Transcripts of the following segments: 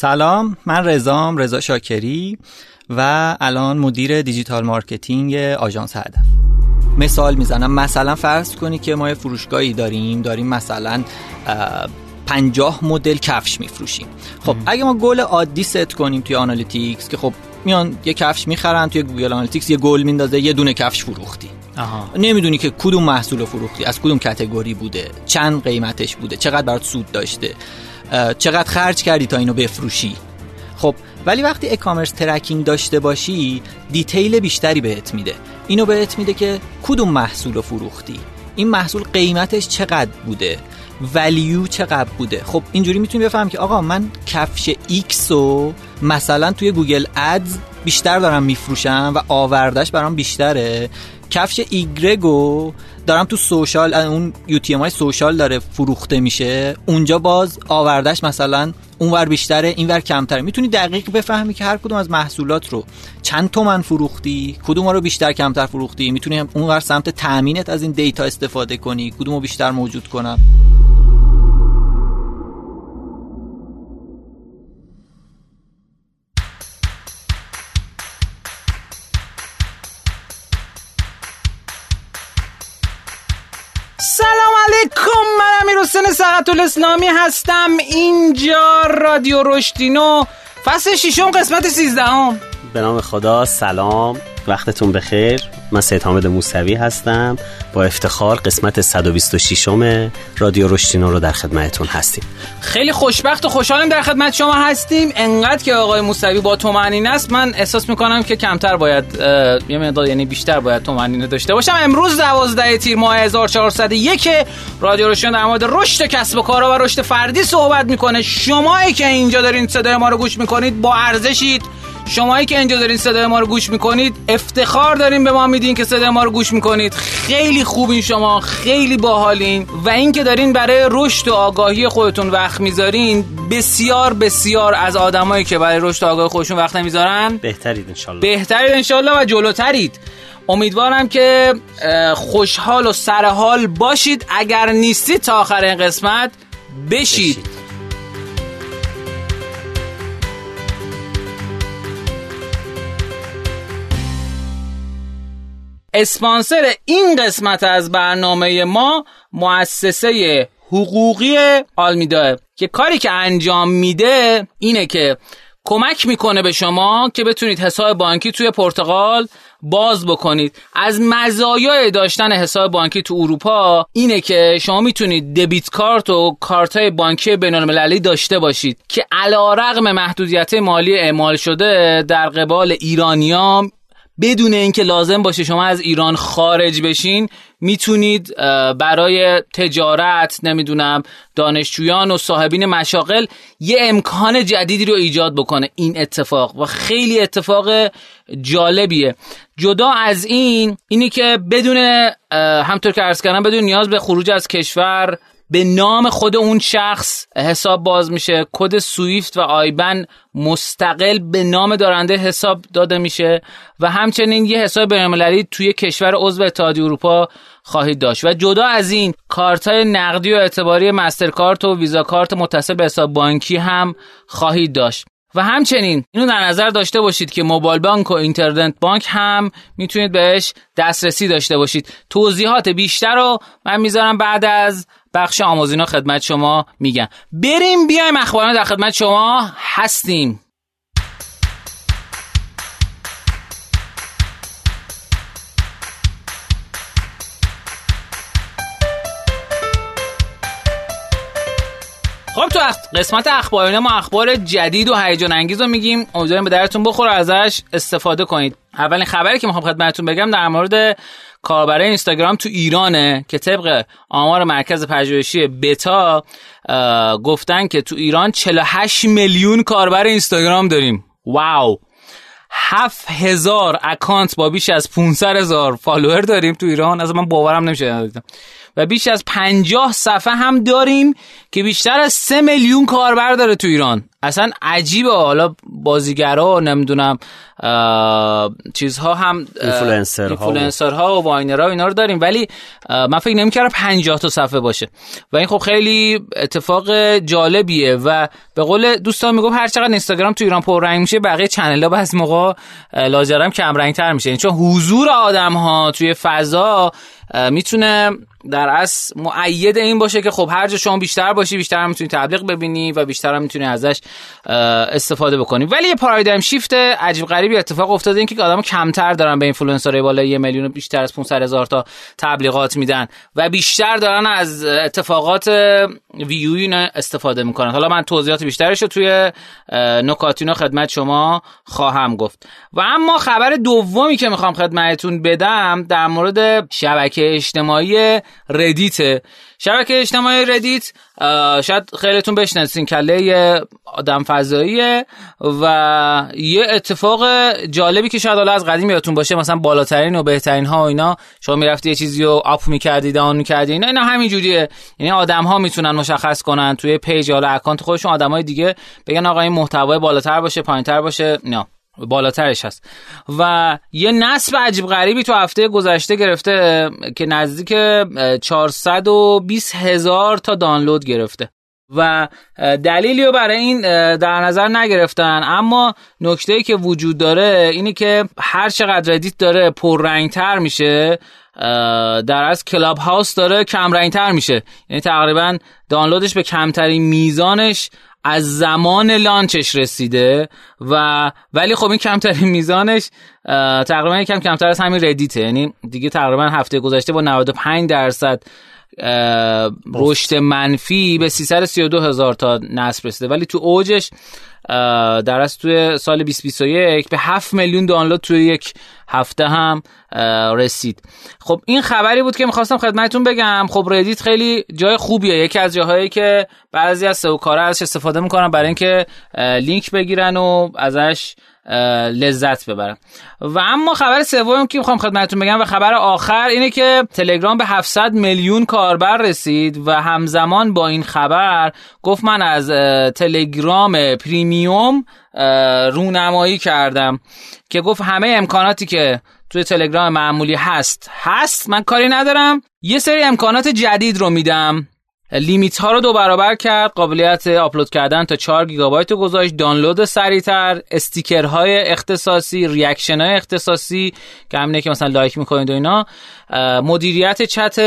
سلام من رضام رضا شاکری و الان مدیر digital marketing آژانس هدف. مثال می‌زنم مثلا فرض کنی که ما یه فروشگاهی داریم داریم مثلا پنجاه مدل کفش میفروشیم. خب اگه ما گل عادی ست کنیم توی Analytics که خب میان یه کفش می‌خرن توی Google Analytics یه گل میندازه یه دونه کفش فروختی. آها. نمی‌دونی که کدوم محصول فروختی از کدوم category بوده چند قیمتش بوده چقدر برات سود داشته. چقدر خرج کردی تا اینو بفروشی؟ خب ولی وقتی e-commerce tracking داشته باشی detail بیشتری بهت میده. اینو بهت میده که کدوم محصول رو فروختی؟ این محصول قیمتش چقدر بوده؟ value چقدر بوده؟ خب اینجوری می‌تونی بفهم که آقا من کفش ایکس رو مثلا توی Google Ads بیشتر دارم میفروشم و آوردش برام بیشتره. کفش ایگرگو دارم تو social اون UTM های social داره فروخته میشه. اونجا باز آوردش مثلا اونور بیشتره اینور کمتره. می‌تونی دقیق بفهمی که هر کدوم از محصولات رو چند تومن فروختی کدوم رو بیشتر کمتر فروختی. می‌تونی اونور سمت تامینت از این دیتا استفاده کنی کدوم رو بیشتر موجود کنم سلام علیکم من امیر حسین سقط الاسلامی هستم. اینجا رادیو رشدینو فصل ششم قسمت سیزدهم. به نام خدا سلام. وقتتون بخیر. من سید حامد موسوی هستم. با افتخار قسمت 126 م رادیو رشتینو رو در خدمتتون هستیم. خیلی خوشبخت و خوشحالم در خدمت شما هستیم. انقدر که آقای موسوی با تومنینه است من احساس می‌کنم که کمتر باید یه مقدار یعنی بیشتر باید تومنینه داشته باشم. امروز 12 تیر ماه 1401 رادیو رشتینو در مورد رشد کسب و کارها و رشد فردی صحبت می‌کنه. شمایی که اینجا دارین صدای ما رو گوش می‌کنید با ارزشید. شمایی که اینجا دارین صدای ما رو گوش می‌کنید افتخار دارین به ما میدین که صدای ما رو گوش می‌کنید. خیلی خوبین شما خیلی باحالین. و اینکه دارین برای رشد و آگاهی خودتون وقت می‌ذارین بسیار بسیار از آدمایی که برای رشد و آگاهی خودشون وقت نمی‌ذارن بهترید انشالله. بهترید انشالله و جلوترید. امیدوارم که خوشحال و سرحال باشید. اگر نیستید تا آخر این قسمت بشید, بشید. اسپانسر این قسمت از برنامه ما مؤسسه حقوقی آلمیدا که کاری که انجام میده اینه که کمک می‌کنه به شما که بتونید حساب بانکی توی پرتغال باز بکنید. از مزایای داشتن حساب بانکی تو اروپا اینه که شما می‌تونید دبیت کارت و کارت های بانکی بین المللی داشته باشید که علا رقم محدودیت مالی اعمال شده در قبال ایرانیام بدون اینکه لازم باشه شما از ایران خارج بشین می‌تونید برای تجارت نمی‌دونم دانشجویان و صاحبین مشاغل یه امکان جدیدی رو ایجاد بکنه. این اتفاق و خیلی اتفاق جالبیه. جدا از این اینی که بدون همطور که عرض کردم بدون نیاز به خروج از کشور به نام خود اون شخص حساب باز میشه. کد سویفت و آیبن مستقل به نام دارنده حساب داده میشه و همچنین یه حساب بینالمللی توی کشور عضو اتحادیه اروپا خواهید داشت. و جدا از این کارت های نقدی و اعتباری مسترکارت و ویزا کارت متصل به حساب بانکی هم خواهید داشت. و همچنین اینو در نظر داشته باشید که موبایل بانک و اینترنت بانک هم می‌تونید بهش دسترسی داشته باشید. توضیحات بیشتر رو من می‌ذارم بعد از بخش آموزینا خدمت شما میگن. بریم بیایم اخبارنا در خدمت شما هستیم. خب تو قسمت اخبار ما اخبار جدید و هیجان انگیز رو میگیم. امیدواریم به دردتون بخوره ازش استفاده کنید. اولین خبری که می‌خوام خدمتتون بگم در مورد کاربر اینستاگرام تو ایرانه که طبق آمار مرکز پژوهشی بتا گفتن که تو ایران 48 میلیون کاربر اینستاگرام داریم. wow! هفت هزار account با بیش از 500 هزار follower داریم تو ایران. از من باورم نمیشه. و بیش از 50 صفحه هم داریم که بیشتر از سه میلیون کاربر داره تو ایران. اصلا عجیبه. حالا بازیگرا نمی‌دونم چیزها هم اینفلوئنسر ها و viner ها اینا رو داریم. ولی من فکر نمی‌کردم 50 تا صفحه باشه. و این خب خیلی اتفاق جالبیه. و به قول دوستان میگم هر چقدر اینستاگرام تو ایران پررنگ میشه بقیه channel ها بعضی موقع لاجرم کم رنگ تر میشه چون حضور آدم ها توی فضا می‌تونه در اصل معید این باشه که خب هر جا شما بیشتر باشی بیشتر هم می‌تونی تبلیغ ببینی و بیشتر هم می‌تونی ازش استفاده بکنی. ولی یه پارادایم شیفت عجیب غریبی اتفاق افتاده این که آدم کمتر دارن به اینفلوئنسرای بالا یه میلیون بیشتر از 500 هزار تا تبلیغات میدن و بیشتر دارن از اتفاقات ویوی استفاده می‌کنن. حالا من توضیحات بیشترش رو توی نکاتینو خدمت شما خواهم گفت. و اما خبر دومی که می‌خوام خدمتتون بدم در مورد شبکه اجتماعی ردیت شبکه اجتماعی ردیت شاید خیلیتون بشناسین کله آدم فضاییه و یه اتفاق جالبی که شاید حالا از قدیم یادتون باشه مثلا بالاترین و بهترین ها و اینا. شما می‌رفتی یه چیزی رو up می‌کردی down می‌کردی اینا اینا همین جوریه. یعنی آدم ها می‌تونن مشخص کنن توی page یا account خودشون آدمای دیگه بگن آقا این محتوای بالاتر باشه پایینتر باشه نه بالاترش هست. و یه نصب عجیب غریبی تو هفته گذشته گرفته که نزدیک 420 هزار تا دانلود گرفته. و دلیلی رو برای این در نظر نگرفتن. اما نکته که وجود داره اینی که هر چقدر ردیت داره پررنگتر میشه در عوض کلاب هاوس داره کم رنگتر میشه. یعنی تقریبا دانلودش به کمترین میزانش از زمان لانچش رسیده و ولی خب این کمترین میزانش تقریبا کم کمتر از همین ردیته. یعنی دیگه تقریبا هفته گذشته با 95 درصد رشد منفی به 332 هزار تا نصب رسیده. ولی تو اوجش در از توی سال 2021 به 7 میلیون دانلود توی یک هفته هم رسید. خب این خبری بود که می‌خواستم خدمتتون بگم. خب ردیت خیلی جای خوبیه. یکی از جاهایی که بعضی از سئوکارا ازش استفاده می‌کنن برای اینکه لینک بگیرن و ازش لذت ببرن. و اما خبر سوم که می‌خوام خدمتتون بگم و خبر آخر اینه که تلگرام به 700 میلیون کاربر رسید و همزمان با این خبر گفت من از تلگرام پریمیوم رونمایی کردم که گفت همه امکاناتی که توی تلگرام معمولی هست هست من کاری ندارم. یه سری امکانات جدید رو میدم. limit ها رو دو برابر کرد. قابلیت آپلود کردن تا 4 گیگابایت گذاشت. دانلود سریعتر. استیکرهای اختصاصی reaction های اختصاصی که همینه که مثلا like می‌کنید و اینا. مدیریت چت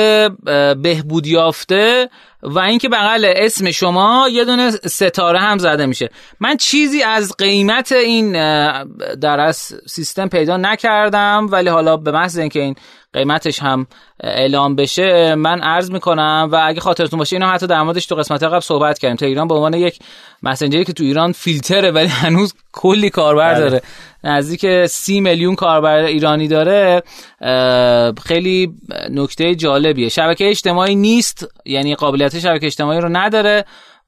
بهبود یافته و اینکه بغل اسم شما یه دونه ستاره هم زده میشه. من چیزی از قیمت این در از سیستم پیدا نکردم ولی حالا به محض اینکه این قیمتش هم اعلام بشه من عرض می‌کنم و اگه خاطرتون باشه اینو حتی در موردش تو قسمت قبل صحبت کردیم. تا ایران به عنوان یک مسنجری که تو ایران فیلتره ولی هنوز کلی کاربر بله. داره. نزدیک سی میلیون کاربر ایرانی داره خیلی نکته جالبیه. شبکه اجتماعی نیست یعنی قابلیت شبکه اجتماعی رو نداره.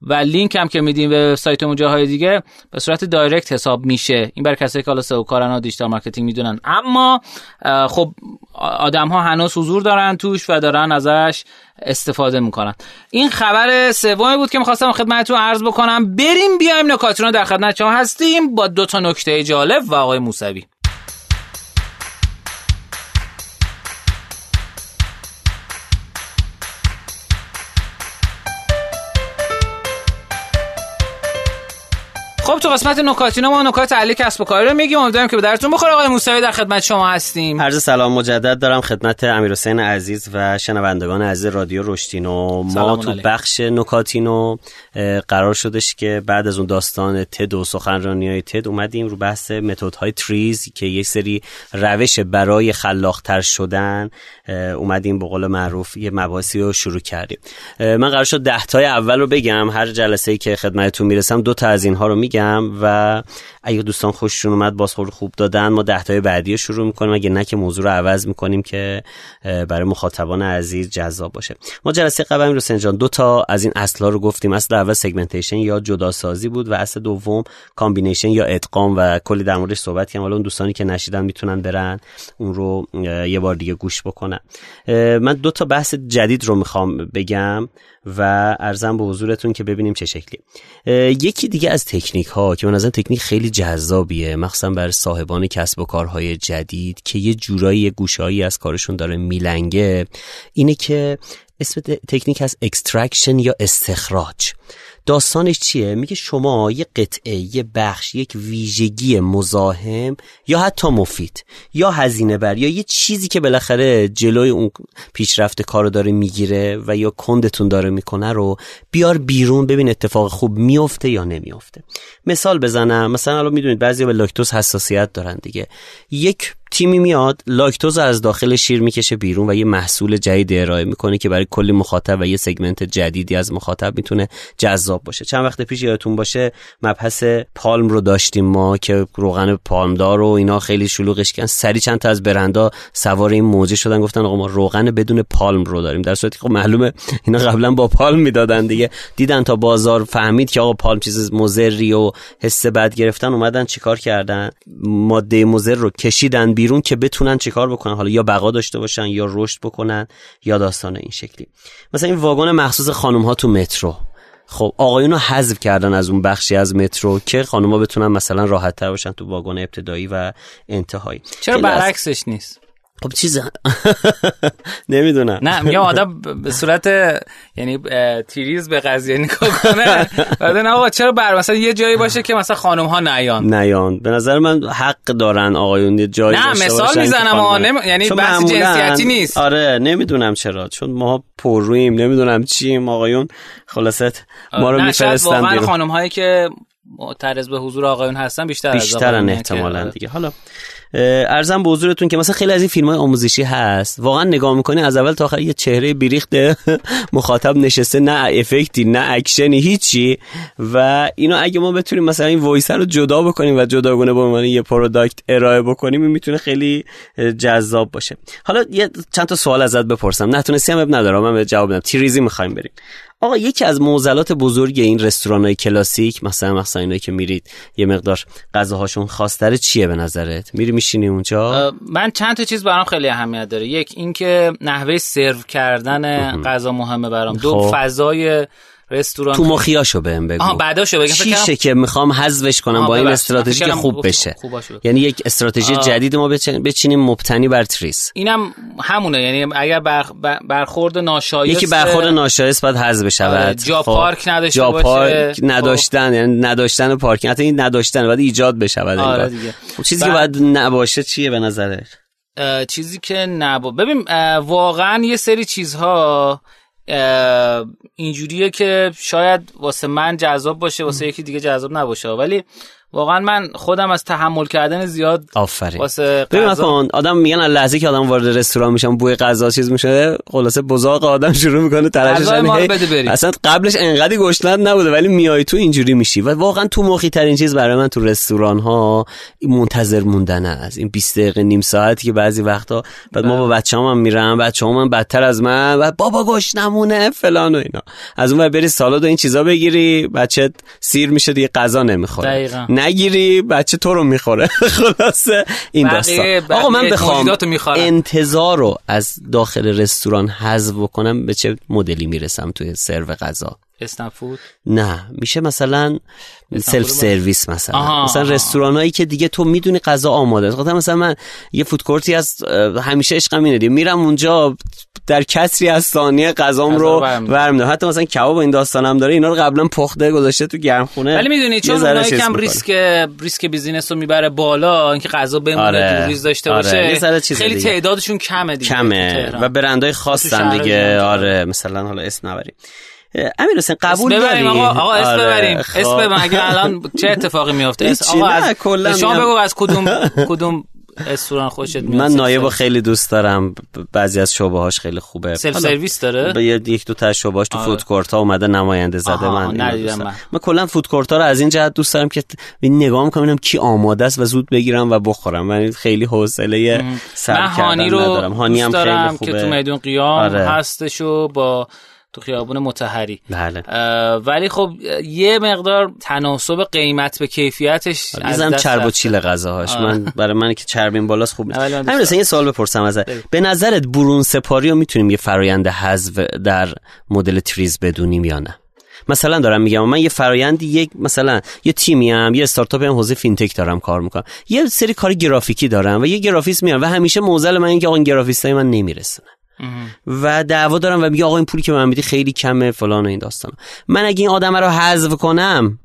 و لینک هم که میدیم به سایت جاهای دیگه به صورت direct حساب میشه. این برای کسایی که حالا SEO کارن و digital marketing می‌دونن. اما خب آدم ها هنوز حضور دارن توش و دارن ازش استفاده می‌کنن. این خبر سومی بود که می‌خواستم خدمتتون عرض بکنم. بریم بیایم نکاتون رو در خدمت شما هستیم با دو تا نکته جالب و آقای موسوی. خب تو قسمت نکاتینو ما نکات علی کسب و کاری رو میگیم. امیدوارم که به درتون بخوره. آقای موسوی در خدمت شما هستیم. عرض سلام مجدد دارم خدمت حسین عزیز و شنوندگان عزیز رادیو رشتینو. ما تو بخش نکاتینو قرار شدش که بعد از اون داستان تد و سخنرانی های تد اومدیم رو بحث متد های تریز که یک سری روش برای خلاقتر شدن. اومدیم به قول معروف یه مباحثی رو شروع کردیم. من قرار شد ده تای اول رو بگم. هر جلسه ای که خدمتتون می‌رسم دو تا از اینها رو میگم و اگه دوستان خوششون اومد بازخورد خوب دادن. ما ده تای بعدی رو شروع می‌کنیم. اگه نه که موضوع رو عوض می‌کنیم که برای مخاطبان عزیز جذاب باشه. ما جلسه قبل امیر حسین جان دو تا از این اصلها رو گفتیم. اصل اول segmentation یا جداسازی بود و اصل دوم combination یا ادغام و کلی در موردش صحبت کردیم. حالا اون دوستانی که نشنیدن می‌تونن برن. اون رو یه بار دیگه گوش بکنن. من دو تا بحث جدید رو می‌خوام بگم و عرضم به حضورتون که ببینیم چه شکلی. یکی دیگه از تکنیک ها که من از تکنیک خیلی جذابیه مخصوصا برا صاحبان کسب و کارهای جدید که یه جورایی گوشه‌ایی از کارشون داره میلنگه اینه که اسم تکنیک از extraction یا استخراج. داستانش چیه؟ میگه شما یه قطعه یه بخش یک ویژگی مزاحم یا حتی مفید یا هزینه بر یا یه چیزی که بالاخره جلوی اون پیشرفت کارو داره می‌گیره و یا کندتون داره می‌کنه رو بیار بیرون ببین اتفاق خوب میفته یا نمیفته. مثال بزنم. مثلا الان می‌دونید بعضی به لاکتوز حساسیت دارن دیگه. یک تیمی میاد لاکتوز از داخل شیر می‌کشه بیرون و یه محصول جدید ارائه می‌کنه که برای کلی مخاطب و یه سگمنت جدیدی از مخاطب می‌تونه جذاب باشه. چند وقت پیش یادتون باشه مبحث پالم رو داشتیم ما که روغن پالمدار و اینا خیلی شلوغش کردن. سری چند تا از برندا سوار این موجه شدن گفتن آقا ما روغن بدون پالم رو داریم. در صورتی خب معلومه اینا قبلا با پالم می‌دادن دیگه. دیدن تا بازار فهمید که آقا پالم چیز مضری و حس بد گرفتن اومدن چیکار کردن؟ ماده مضر رو کشیدن بیرون که بتونن چیکار بکنن؟ حالا یا بقا داشته باشن یا رشد بکنن یا داستان این شکلی. مثلا این واگن مخصوص خانم ها تو مترو. خب آقایون رو حذف کردن از اون بخشی از مترو که خانوما بتونن مثلا راحت تر باشن تو واگن ابتدایی و انتهایی. چرا برعکسش نیست؟ خب چیز نمی‌دونم. نه میگم آدم به صورت یعنی تیریز به قضیه نگاه کنه. بعد نه آقا چرا بر مثلا یه جایی باشه که مثلا خانم ها نیان؟ نیان. به نظر من حق دارن آقایون یه جایی نه مثال می‌زنم آقا. یعنی بحث جنسیتی نیست. آره نمی‌دونم چرا. چون ما پررویم نمی‌دونم چیم آقایون. خلاصت ما رو میفرستن بیرون. خانم هایی که معترض به حضور آقایون هستن بیشتر بیشترن احتمالاً دیگه. حالا عرضم به حضورتون که مثلا خیلی از این فیلم های آموزشی هست. واقعا نگاه می‌کنی از اول تا آخر یه چهره بیریخت مخاطب نشسته نه effectی نه actionی هیچی. و اینو اگه ما بتونیم مثلا این voice رو جدا بکنیم و جداگونه به عنوان یه product ارائه بکنیم می‌تونه خیلی جذاب باشه. حالا یه چند تا سوال ازت بپرسم. نتونستی هم ندارم من به جواب بدم تیریپی می‌خوایم بریم. آقا یکی از معضلات بزرگ این رستوران های کلاسیک مثلا مثلا اینایی که میرید یه مقدار غذاهاشون خاصتره چیه به نظرت؟ میری میشینی اونجا؟ من چند تا چیز برام خیلی اهمیت داره. یک اینکه نحوه سرو کردن غذا مهمه برام. دو خب. فضای رستوران تو مخیاشو بهم بگو. آها بعداشو بگم چیشه که می‌خوام حذفش کنم با این استراتژی که خوب بشه. یعنی یک استراتژی جدید ما بچینیم مبتنی بر تریس. اینم همونه. یعنی اگر برخورد ناشایست یکی برخورد ناشایست باید حذف بشود آره، جا خب. پارک نداشته جا پارک خب. نداشتن یعنی نداشتن پارکینگ. حتی این نداشتن باید ایجاد بشود آره دیگه. چیزی که باید نباشه چیه به نظرت؟ چیزی که نبا ببین واقعا یه سری چیزها اینجوریه که شاید واسه من جذاب باشه واسه یکی دیگه جذاب نباشه. ولی واقعا من خودم از تحمل کردن زیاد آفرین. واسه غذا آدم میگن لحظه که آدم وارد رستوران میشم بوی غذا چیز میشه خلاصه بزاق آدم شروع می‌کنه ترشش اصلا قبلش انقدی گشنت نبوده ولی میای تو اینجوری میشی. و واقعا تو مخی ترین چیز برای من تو رستوران ها منتظر موندن از این 20 دقیقه نیم ساعتی که بعضی وقتا بعد ما با بله. بچه‌هام هم میرم بچه‌هام هم بدتر از من و بابا گشنمونه فلان و اینا. از اون بری سالاد و این چیزا بگیری بچه سیر میشه دیگه غذا نمی‌خوره. نگیری بچه تو رو می‌خوره. خلاصه این داستان. آقا من بخوام انتظار رو از داخل رستوران حذف بکنم به چه مدلی می‌رسم توی سرو غذا؟ استند فود نه میشه مثلا سلف سرویس مثلا. آها. مثلا رستوران هایی که دیگه تو می‌دونی غذا آماده است. مثلا من یه food courtی از همیشه عشقم اینه میرم اونجا در کسری از ثانیه غذام رو برمیدارم. حتی مثلا کباب این داستانم داره اینا رو قبلا پخته گذاشته تو گرمخونه. ولی می‌دونی چون اونایی کم ریسک ریسک business رو می‌بره بالا اینکه غذا بمونه آره. ریز داشته آره. باشه خیلی دیگه. تعدادشون کمه دیگه کمه. و برندهای خاصن دیگه. آره مثلا حالا اسم نبریم. امیر حسین قبول داری؟ آقا آقا اسم آره، ببریم. اسم خب. ببریم. اگه الان چه اتفاقی میفته آقا از شما بگو از کدوم کدوم رستوران خوشت میاد؟ من نایب خیلی دوست دارم. بعضی از شعبه هاش خیلی خوبه. سلف سرویس داره؟ به یک دو تا شعبه هاش تو food court ها اومده نماینده زده من ندیدم من. من کلا food court ها رو از این جهت دوست دارم که نگاه می‌کنم کی آماده است و زود بگیرم و بخورم. من خیلی حوصله سر هانی رو ندارم. هانی هم خیلی خوبه که تو میدون قیام آره. هستش و با تو خیابون متحری. بله. ولی خب یه مقدار تناسب قیمت به کیفیتش از دست چرب و چیل غذاهاش. من برای من که چربین بالاست خوب نیست. همین یه سوال بپرسم ازت. به نظرت برون سپاری رو می‌تونیم یه فرایند حذف در مدل تریز بدونیم یا نه؟ مثلا دارم میگم من یه فرایندی یک مثلا یه تیمی هم یه startupی هم حوزه fintech دارم کار می‌کنم. یه سری کار گرافیکی دارم و یه گرافیست میارم و همیشه معضل من اینکه این گرافیستای من نمیرسونه. و دعوا دارم و میگه آقا این پولی که من میدی خیلی کمه فلان و این داستان من اگه این آدم رو حذف کنم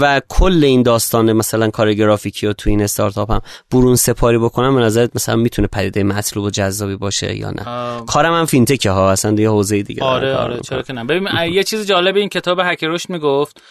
و کل این داستان مثلا کار گرافیکی و تو این استارتاپ هم برون سپاری بکنم به نظرت مثلا می‌تونه پدیده مطلوب و جذابی باشه یا نه؟ کارم هم fintech ها اصلا یه حوزه دیگه آره آره چرا که نه. ببین یه چیز جالب این کتاب هک رشد می‌گفت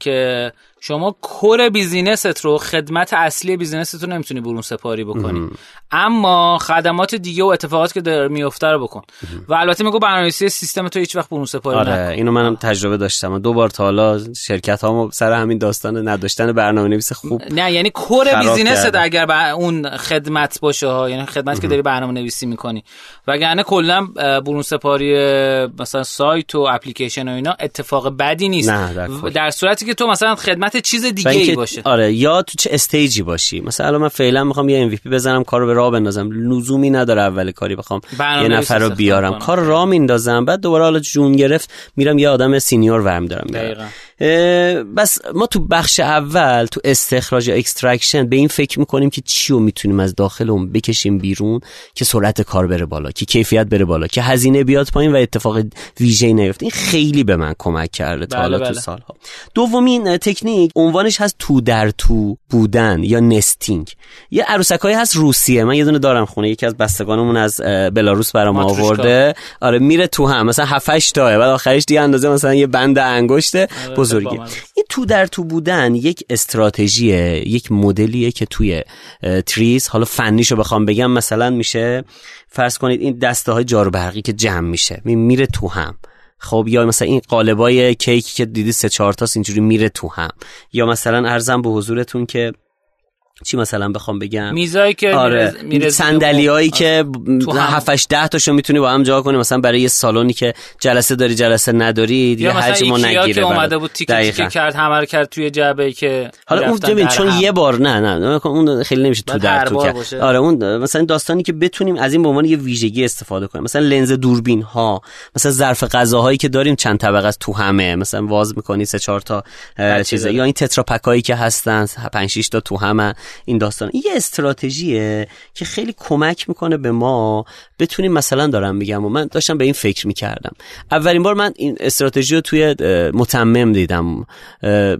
که شما core businessت رو خدمت اصلی businessت رو نمی‌تونی برون سپاری بکنی. اما خدمات دیگه و اتفاقات که داره میفته رو بکن. و البته میگه برنامه‌نویسی سیستم تو هیچ وقت برون سپاری آره نکن. اینو منم تجربه داشتم. دو بار تا حالا شرکت ها سر همین داستان نداشتن برنامه‌نویس خوب نه یعنی core businessت اگر با اون خدمت باشه ها یعنی خدمت که داری برنامه نویسی می‌کنی. وگرنه کلا برون سپاری مثلا سایت و اپلیکیشن و اینا اتفاق بدی نیست. نه در, در صورتی که تو مثلا خدمت چیز دیگه ای باشه. آره یا تو چه stageی باشی. مثلا من فعلا می‌خوام یه MVP بزنم کارو به راه بندازم. لزومی نداره اول کاری بخوام یه نفر رو بیارم. کار راه میندازم بعد دوباره حالا جون گرفت میرم یه آدم senior ورمی‌دارم پس ما تو بخش اول تو استخراج یا extraction به این فکر می‌کنیم که چی رو می‌تونیم از داخل اون بکشیم بیرون که سرعت کار بره بالا که کیفیت بره بالا که هزینه بیاد پایین و اتفاق ویژه نیفته. این خیلی به من کمک کرده تا حالا تو بله. سالها. دومین تکنیک عنوانش هست تو در تو بودن یا نستینگ یه عروسکایی هست روسیه. من یه دونه دارم خونه. یکی از بستگانمون از بلاروس برام آورده. آره میره تو هم. مثلا 7 8 تا بعد آخرش دیگه اندازه مثلا یه بند انگشته. آره، بزرگی این تو در تو بودن یک استراتژیه یک مدلیه که توی تریز حالا فنیشو بخوام بگم مثلا میشه فرض کنید این دسته های جارو برقی که جمع میشه. میره تو هم. خب یا مثلا این قالبای کیکی که دیدی سه چهار تاست اینجوری میره تو هم. یا مثلا ارزم به حضورتون که چی مثلا بخوام بگم؟ میزایی که آره. صندلیایی که 7 8 10 تاشو می‌تونی با هم جا کنی. مثلا برای یه سالونی که جلسه داری جلسه نداری دیگه حجم نگیره که اومده بود تیکه تیکه کرد همه رو کرد توی جعبه که حالا اون ببین چون یه بار نه نه اون خیلی نمیشه تو در تو کرد آره اون مثلا داستانی که بتونیم از این به عنوان یه ویژگی استفاده کنیم. مثلا لنز دوربین ها مثلا ظرف غذاهایی که داریم چند طبقه است تو همه. مثلا واز می‌کنی سه چهار تا چیزا یا این تترا پکایی که هستن 5 6 تا تو همه. این داستان. یه استراتژیه که خیلی کمک می‌کنه به ما بتونیم مثلا دارم میگم و من داشتم به این فکر می‌کردم. اولین بار من این استراتژی رو توی متمم دیدم.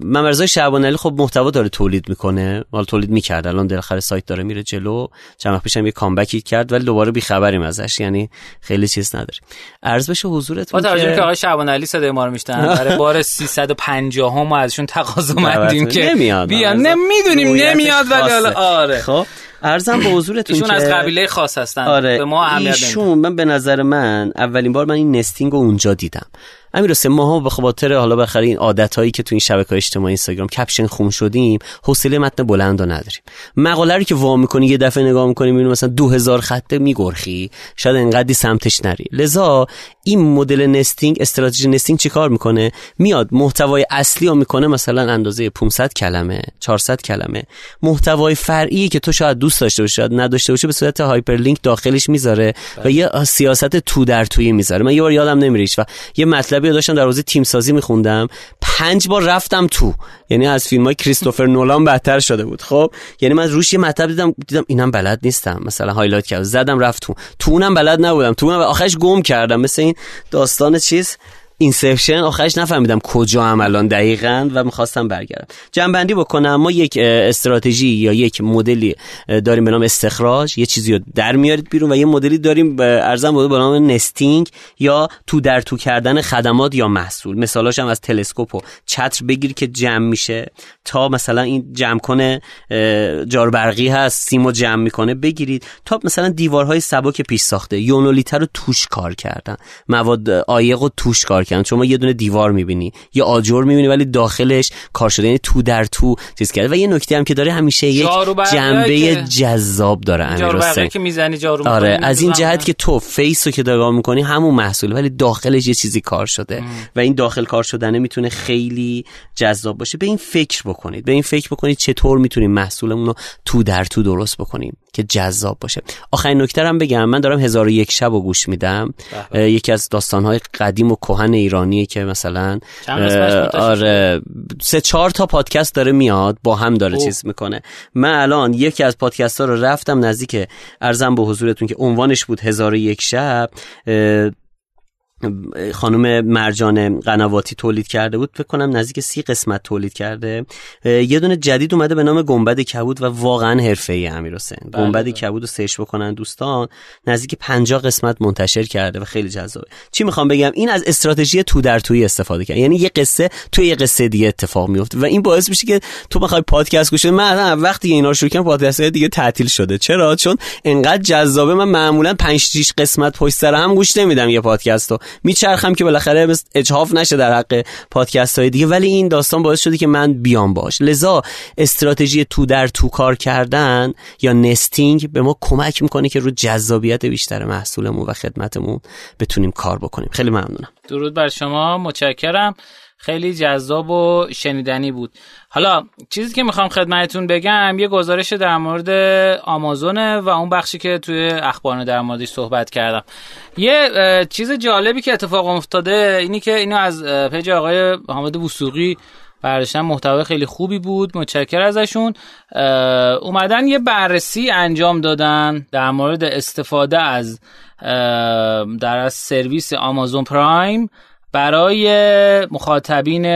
ممرزای شعبان علی خب محتوا داره تولید می‌کنه. مال تولید می‌کرد. الان دلخر سایت داره میره جلو. چند وقت پیشم یه کامبکی کرد ولی دوباره بیخبریم ازش. یعنی خیلی چیز نداریم عرض بشه حضورتون با توجه که آقای شعبان علی صدای ما رو میشتن برای بار 350 هم ازشون تقاضا مندیم که نمیاد. بیان. نمی‌دونیم نمیاد ولی آره. خب. ارزم به حضورتون ایشون از قبیله خاص هستن. آره. به ما ایشون من به نظر من اولین بار من این nesting رو اونجا دیدم. امیر حسین ماها به خاطر حالا بالاخره این عادت هایی که تو این شبکه اجتماعی اینستاگرام caption خون شدیم حوصله متن بلند رو نداریم. مقاله رو که وا می‌کنی یه دفعه نگاه می‌کنی می‌بینی مثلا 2000 خطه میگرخی شاید انقدی سمتش نری. لذا این مدل nesting استراتژی nesting چیکار می‌کنه؟ میاد محتوای اصلی رو می‌کنه مثلا اندازه 500 کلمه 400 کلمه. محتوای فرعی که تو شاید دوست داشته باشی شاید نداشته باشی به صورت hyperlink داخلش می‌ذاره و یه سیاست تو در توی می‌ذاره. من یه بار یادم نمیره شب یه مطلب مطلبی داشتم در حوزه تیم سازی میخوندم. پنج بار رفتم تو. یعنی از فیلم های کریستوفر نولان بدتر شده بود. خب یعنی من روش یه مطلب دیدم دیدم اینم بلد نیستم. مثلا highlight کردم زدم رفت تو. تو اونم بلد نبودم. تو اونم آخرش گم کردم. مثل این داستان چیز؟ Inception آخرش نفهمیدم کجام الان دقیقا و می‌خواستم برگردم. جمع‌بندی بکنم ما یک استراتژی یا یک مدلی داریم به نام استخراج. یه چیزی رو در میارید بیرون و یه مدلی داریم ارزم بوده به نام نستینگ یا تو در تو کردن خدمات یا محصول. مثالاش هم از تلسکوپ و چتر بگیر که جمع میشه. تا مثلا این جمع کنه جاربرقی هست سیمو جمع می‌کنه بگیرید. تا مثلا دیوارهای سبک پیش ساخته یونولیتر رو توش کار کردن. مواد عایق رو توش کار کردن شما یه دونه دیوار می‌بینی یه آجر می‌بینی ولی داخلش کار شده یعنی تو در تو چیز کرده. و یه نکته هم که داره همیشه یک جنبه جذاب داره امیر که می‌زنی جارو آره از این جهت که تو فیس رو که نگاه می‌کنی همون محصول ولی داخلش یه چیزی کار شده. و این داخل کار شدنه می‌تونه خیلی جذاب باشه. به این فکر بکنید. به این فکر بکنید چطور می‌تونیم محصولمون رو تو در تو درست بکنیم که جذاب باشه. آخرین نکته هم بگم. من دارم هزار و یک شب رو گوش میدم. یکی از داستانهای قدیم و کهن ایرانیه که مثلا آره سه چهار تا پادکست داره میاد با هم داره چیز می‌کنه. من الان یکی از پادکست ها رو رفتم نزدیک ارزم به حضورتون که عنوانش بود هزار یک شب خانم مرجان قنواتی تولید کرده بود. فکر کنم نزدیک سی قسمت تولید کرده. یه دونه جدید اومده به نام گنبد کبود و واقعا حرفه‌ای امیر حسین. بله، گنبد بله. کبود رو سرچ بکنن دوستان. نزدیک 50 قسمت منتشر کرده و خیلی جذابه. چی می‌خوام بگم؟ این از استراتژی تو در توی استفاده کرد. یعنی یه قصه توی یه قصه دیگه اتفاق میفته و این باعث میشه که تو بخوای پادکست گوش من وقتی اینا رو شروع کردم پادکست دیگه تعطیل شده. چرا؟ چون انقدر جذابه. من معمولا 5 6 قسمت پشت سر هم گوش نمیدم یه پادکست رو. میچرخم که بالاخره مثل اجحاف نشه در حق پادکست های دیگه. ولی این داستان باعث شده که من بیام باش. لذا استراتژی تو در تو کار کردن یا نستینگ به ما کمک می‌کنه که رو جذابیت بیشتر محصولمون و خدمتمون بتونیم کار بکنیم. خیلی ممنونم. درود بر شما. متشکرم. خیلی جذاب و شنیدنی بود. حالا چیزی که می‌خوام خدمتتون بگم یه گزارش در مورد آمازونه و اون بخشی که توی اخبار در موردش صحبت کردم. یه چیز جالبی که اتفاق افتاده اینی که اینو از پیج آقای حامد وسوقی برداشتن. محتوای خیلی خوبی بود متشکر ازشون. اومدن یه بررسی انجام دادن در مورد استفاده از در از سرویس آمازون پرایم. برای مخاطبین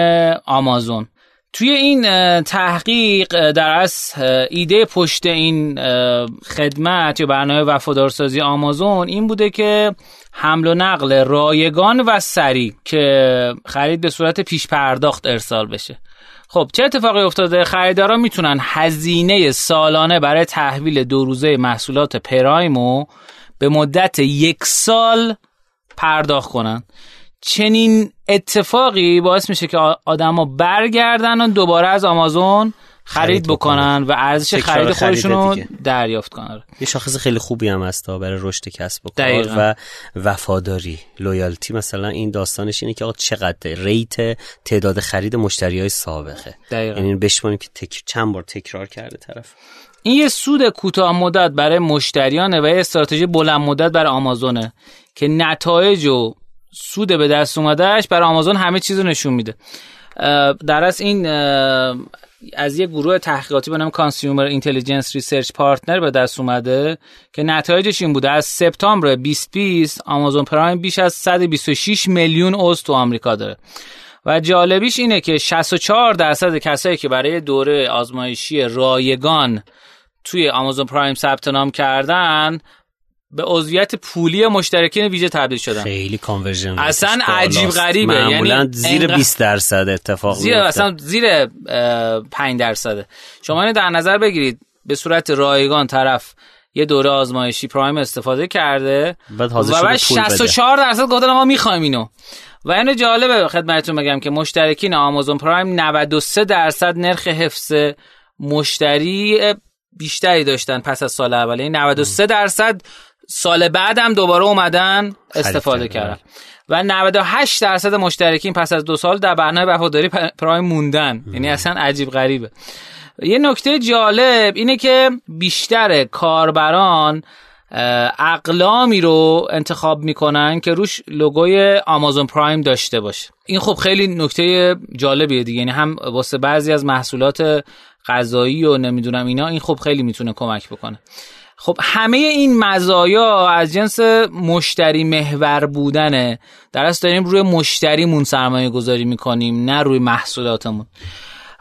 آمازون. توی این تحقیق در از ایده پشت این خدمت یا برنامه وفادارسازی آمازون این بوده که حمل و نقل رایگان و سریع که خرید به صورت پیش پرداخت ارسال بشه. خب چه اتفاقی افتاده؟ خریداران می‌تونن هزینه سالانه برای تحویل دو روزه محصولات پرایمو به مدت یک سال پرداخت کنن. چنین اتفاقی باعث میشه که آدما برگردن و دوباره از آمازون خرید بکنن. و ارزش خرید خودشون رو دریافت کنن. یه شاخص خیلی خوبی هم هست برای رشد کسب و کار و وفاداری لویالتی مثلا این داستانش اینه که آقا چقدر ریت تعداد خرید مشتری های سابقه. یعنی بشمانیم که تک... چند بار تکرار کرده طرف. این یه سود کوتاه مدت برای مشتریانه و یه استراتژی بلند مدت برای آمازونه که نتایج و سود به دست اومدهش برای آمازون همه چیز رو نشون میده. در از این از یه گروه تحقیقاتی به نام Consumer Intelligence Research Partner به دست اومده که نتایجش این بوده. از سپتامبر 2020 آمازون Prime بیش از 126 میلیون عضو تو آمریکا داره. و جالبیش اینه که 64 درصد کسایی که برای دوره آزمایشی رایگان توی آمازون پرایم ثبت نام کردن به عضویت پولی مشترکین ویژه تبدیل شدن. خیلی کانورژن اصلا عجیب غریبه. یعنی زیر 20 درصد اتفاق زیر اصلا زیر 5 درصده. شما اینو در نظر بگیرید. به صورت رایگان طرف یه دوره آزمایشی پرایم استفاده کرده بعد و بعد 64 درصد گفتن ما می‌خوایم اینو. و اینو جالبه خدمتتون بگم که مشترکین آمازون پرایم 93 درصد نرخ حفظ مشتری بیشتری داشتن پس از سال اول. 93 درصد سال بعد هم دوباره اومدن استفاده کردن. و 98 درصد مشترکین پس از دو سال در برنامه وفاداری پرایم موندن. یعنی اصلا عجیب غریبه. یه نکته جالب اینه که بیشتر کاربران اقلامی رو انتخاب می‌کنن که روش لوگوی آمازون پرایم داشته باشه. این خب خیلی نکته جالبیه دیگه. یعنی هم واسه بعضی از محصولات غذایی و نمی‌دونم اینا این خب خیلی می‌تونه کمک بکنه. خب همه این مزایا از جنس مشتری محور بودنه. در اصل داریم روی مشتریمون سرمایه گذاری می‌کنیم نه روی محصولاتمون.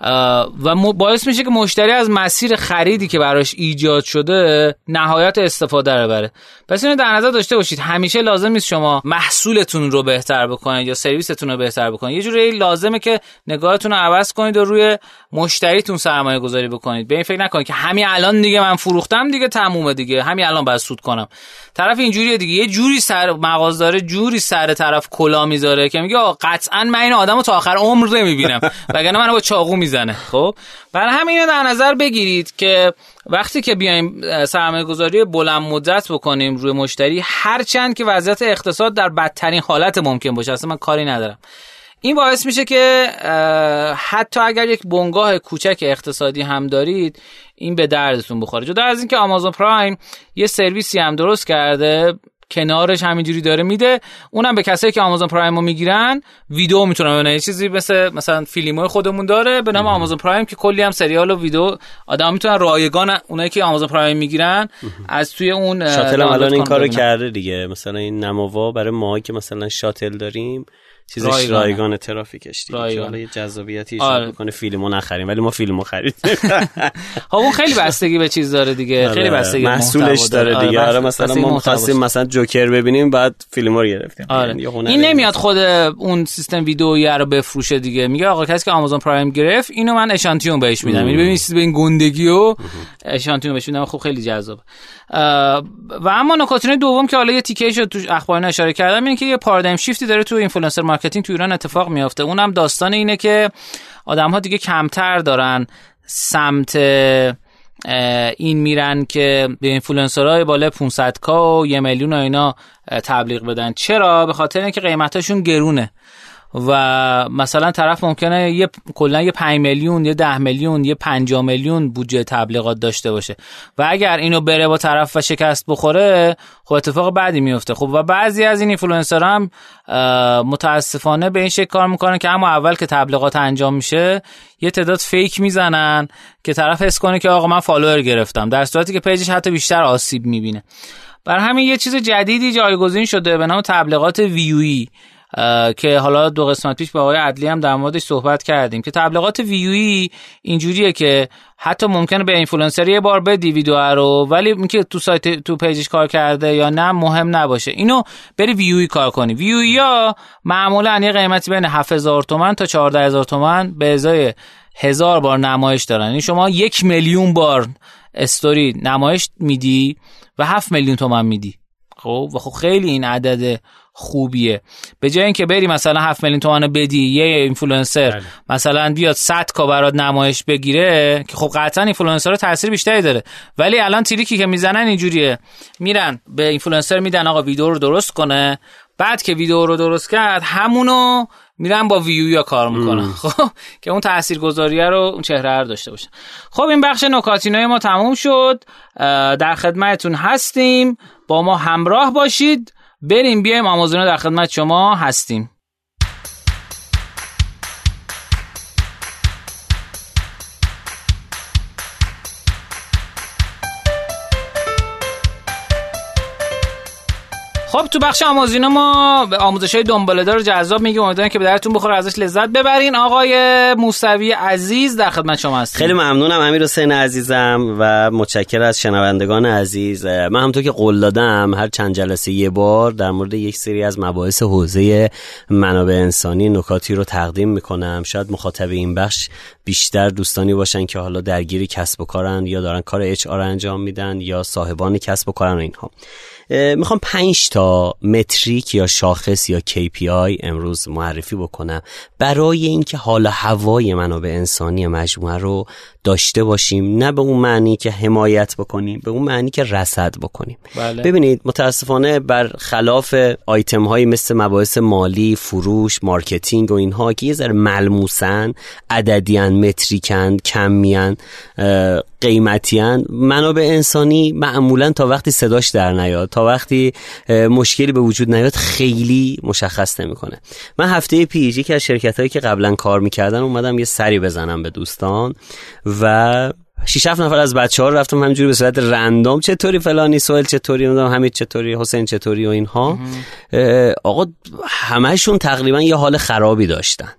و باعث میشه که مشتری از مسیر خریدی که براش ایجاد شده نهایت استفاده رو بره پس اینو در نظر داشته باشید. همیشه لازم نیست شما محصولتون رو بهتر بکنید یا سرویستون رو بهتر بکنید. یه جوری لازمه که نگاهتون رو عوض کنید و روی مشتریتون سرمایه گذاری بکنید. به این فکر نکنید که همین الان دیگه من فروختم دیگه تمومه دیگه. همین الان باید سود کنم. طرف اینجوریه دیگه. یه جوری سر مغازدار جوری سر طرف کلا می‌ذاره که میگه قطعا من این آدمو تا آخر عمر نمی‌بینم. وگرنه منو با چاقو می‌زنه. خب؟ برای همین در نظر بگیرید که وقتی که بیایم سرمایه گذاری بلند مدت بکنیم روی مشتری هرچند که وضعیت اقتصاد در بدترین حالت ممکن باشه. اصلا من کاری ندارم. این باعث میشه که حتی اگر یک بنگاه کوچک اقتصادی هم دارید این به دردتون بخوره. جدا از اینکه آمازون پرایم یه سرویسی هم درست کرده کنارش همینجوری داره میده. اونم به کسایی که آمازون پرایم رو می‌گیرن ویدیو می‌تونن ببینن. یه چیزی مثل مثلا فیلمای خودمون داره به نام آمازون پرایم که کلی هم سریال و ویدیو آدم می‌تونن رایگان اونایی که آمازون پرایم می‌گیرن از توی اون شاتل الان این کارو کرده دیگه. مثلا این نماوا برای ما که مثلا شاتل داریم چیزش رایگان, رایگان ترافیکش دیگه. که حالا یه جذابیتی ایجاد آره. بکنه فیلمو نخریم ولی ما فیلمو خریدیم خب اون خیلی بستگی به چیز داره دیگه. آره. خیلی بستگی محصولش داره. دیگه. آره مثلا ما می‌خواستیم مثلا جوکر ببینیم بعد فیلمو رو گرفتیم. آره. این نمیاد خود اون سیستم ویدئویی رو بفروشه دیگه. میگه آقا کسی که آمازون پرایم گرفت اینو من اشانتیون بهش میدم. یعنی ببینید به این گندگی و اشانتیون بهش میدم. خب خیلی جذاب. و اما نکات دوم که حالا یه تیکه شد تو اخبار اشاره کردم اینه که یه paradigm shiftی داره تو influencer marketing تو ایران اتفاق میافته. اونم داستان اینه که آدم ها دیگه کمتر دارن سمت این میرن که به influencerهای بالا 500 K و یه میلیون و اینا تبلیغ بدن. چرا؟ به خاطر اینکه قیمتاشون گرونه. و مثلا طرف ممکنه یه کلا یه 5 میلیون یه 10 میلیون یه 5 میلیون بودجه تبلیغات داشته باشه. و اگر اینو بره با طرف و شکست بخوره خب اتفاق بعدی میفته. خب و بعضی از این اینفلوئنسر هم متاسفانه به این شکل کار می‌کنن که اما اول که تبلیغات انجام میشه یه تعداد fake می‌زنن که طرف حس کنه که آقا من فالوور گرفتم. در صورتی که page ش حتی بیشتر آسیب می‌بینه. بر همین یه چیز جدیدی جایگزین شده به نام تبلیغات ویوی که حالا دو قسمت پیش با آقای عدلی هم در موردش صحبت کردیم که تبلیغات view ای اینجوریه که حتی ممکنه به اینفلوئنسر یه بار بدی ویدیو رو ولی اینکه تو سایت تو page ش کار کرده یا نه مهم نباشه. اینو بری view ای کار کنی. view ای ها معمولا یه قیمتی بین 7000 تومن تا 14000 تومن به ازای هزار بار نمایش دارن. این یعنی شما یک میلیون بار استوری نمایش میدی و 7 میلیون تومن میدی. خب؟ و خب خیلی این عدد خوبیه. به جای اینکه بری مثلا 7 میلیون تومان بدی یه اینفلوئنسر بله. مثلا بیاد 100 K برات نمایش بگیره که خب قطعا اینفلوئنسر تاثیر بیشتری داره. ولی الان trick ی که می‌زنن اینجوریه. میرن به اینفلوئنسر میدن آقا ویدیو رو درست کنه. بعد که ویدیو رو درست کرد همونو میرن با view ای ها کار می‌کنن. خب که اون تاثیرگذاریه رو اون چهره رو داشته باشه. خب این بخش نکاتینای ما تموم شد. در خدمتتون هستیم. با ما همراه باشید. بریم بیایم آمازون در خدمت شما هستیم. خب تو بخش آموزینا ما به آموزش های جذاب میگیم امیدوارم که به درتون بخوره ازش لذت ببرین. آقای موسوی عزیز در خدمت شما هستیم. خیلی ممنونم امیر حسین عزیزم و متشکر از شنوندگان عزیز. من همونطور که قول دادم هر چند جلسه یه بار در مورد یک سری از مباحث حوزه منابع انسانی نکاتی رو تقدیم می‌کنم. شاید مخاطب این بخش بیشتر دوستانی باشن که حالا درگیری کسب و کارن یا دارن کار اچ انجام میدن یا صاحبان کسب و کارن اینها. می‌خوام پنج تا متریک یا شاخص یا KPI امروز معرفی بکنم برای اینکه حالا هوای منابع انسانی مجموعه رو داشته باشیم نه به اون معنی که حمایت بکنیم به اون معنی که رصد بکنیم بله. ببینید متاسفانه بر خلاف آیتم هایی مثل مباحث مالی فروش مارکتینگ و اینها که یه ذره ملموسن عددیان metric ن کمیان قیمتیان. منابع انسانی معمولا تا وقتی صداش در نیاد تا وقتی مشکلی به وجود نیاد خیلی مشخص نمی‌کنه. من هفته پیش یکی از شرکت هایی که قبلا کار می‌کردن اومدم یه سری بزنم به دوستان و شش هفت نفر از بچه ها رفتم همینجوری به صورت رندوم. چطوری فلانی؟ سوال چطوری؟ همین چطوری؟ حسین چطوری؟ و اینها. آقا همهشون تقریبا یه حال خرابی داشتن.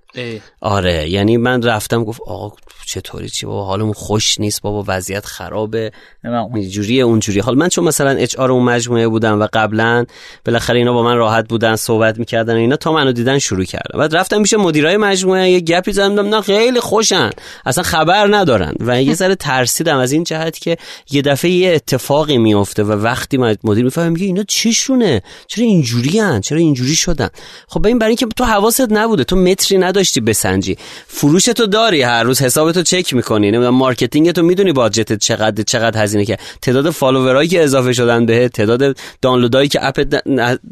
آره یعنی من رفتم گفت آقا چطوری چی بابا؟ حالمون خوش نیست بابا وضعیت خرابه. اینجوریه اونجوری حال من چون مثلا HR اون مجموعه بودم و قبلا بالاخره اینا با من راحت بودن صحبت می‌کردن اینا تا منو دیدن شروع کردم بعد رفتم میشه مدیرای مجموعه یه گپی زدم نه خیلی خوشن. اصلا خبر ندارن. و یه ذره ترسیدم از این جهت که یه دفعه یه اتفاقی میفته و وقتی مدیر می‌فهمه میگه اینا چشونه چرا اینجوریان چرا اینجوری شدن؟ خب این برای اینکه تو حواست نبوده تو متری نداشتی بسنجی. فروش تو داری هر روز حساب تو چک می‌کنی. نمی‌دونم مارکتینگ تو می‌دونی باجت چقدر چقدر هزینه که تعداد فالوورایی که اضافه شدن به تعداد دانلودایی که اپ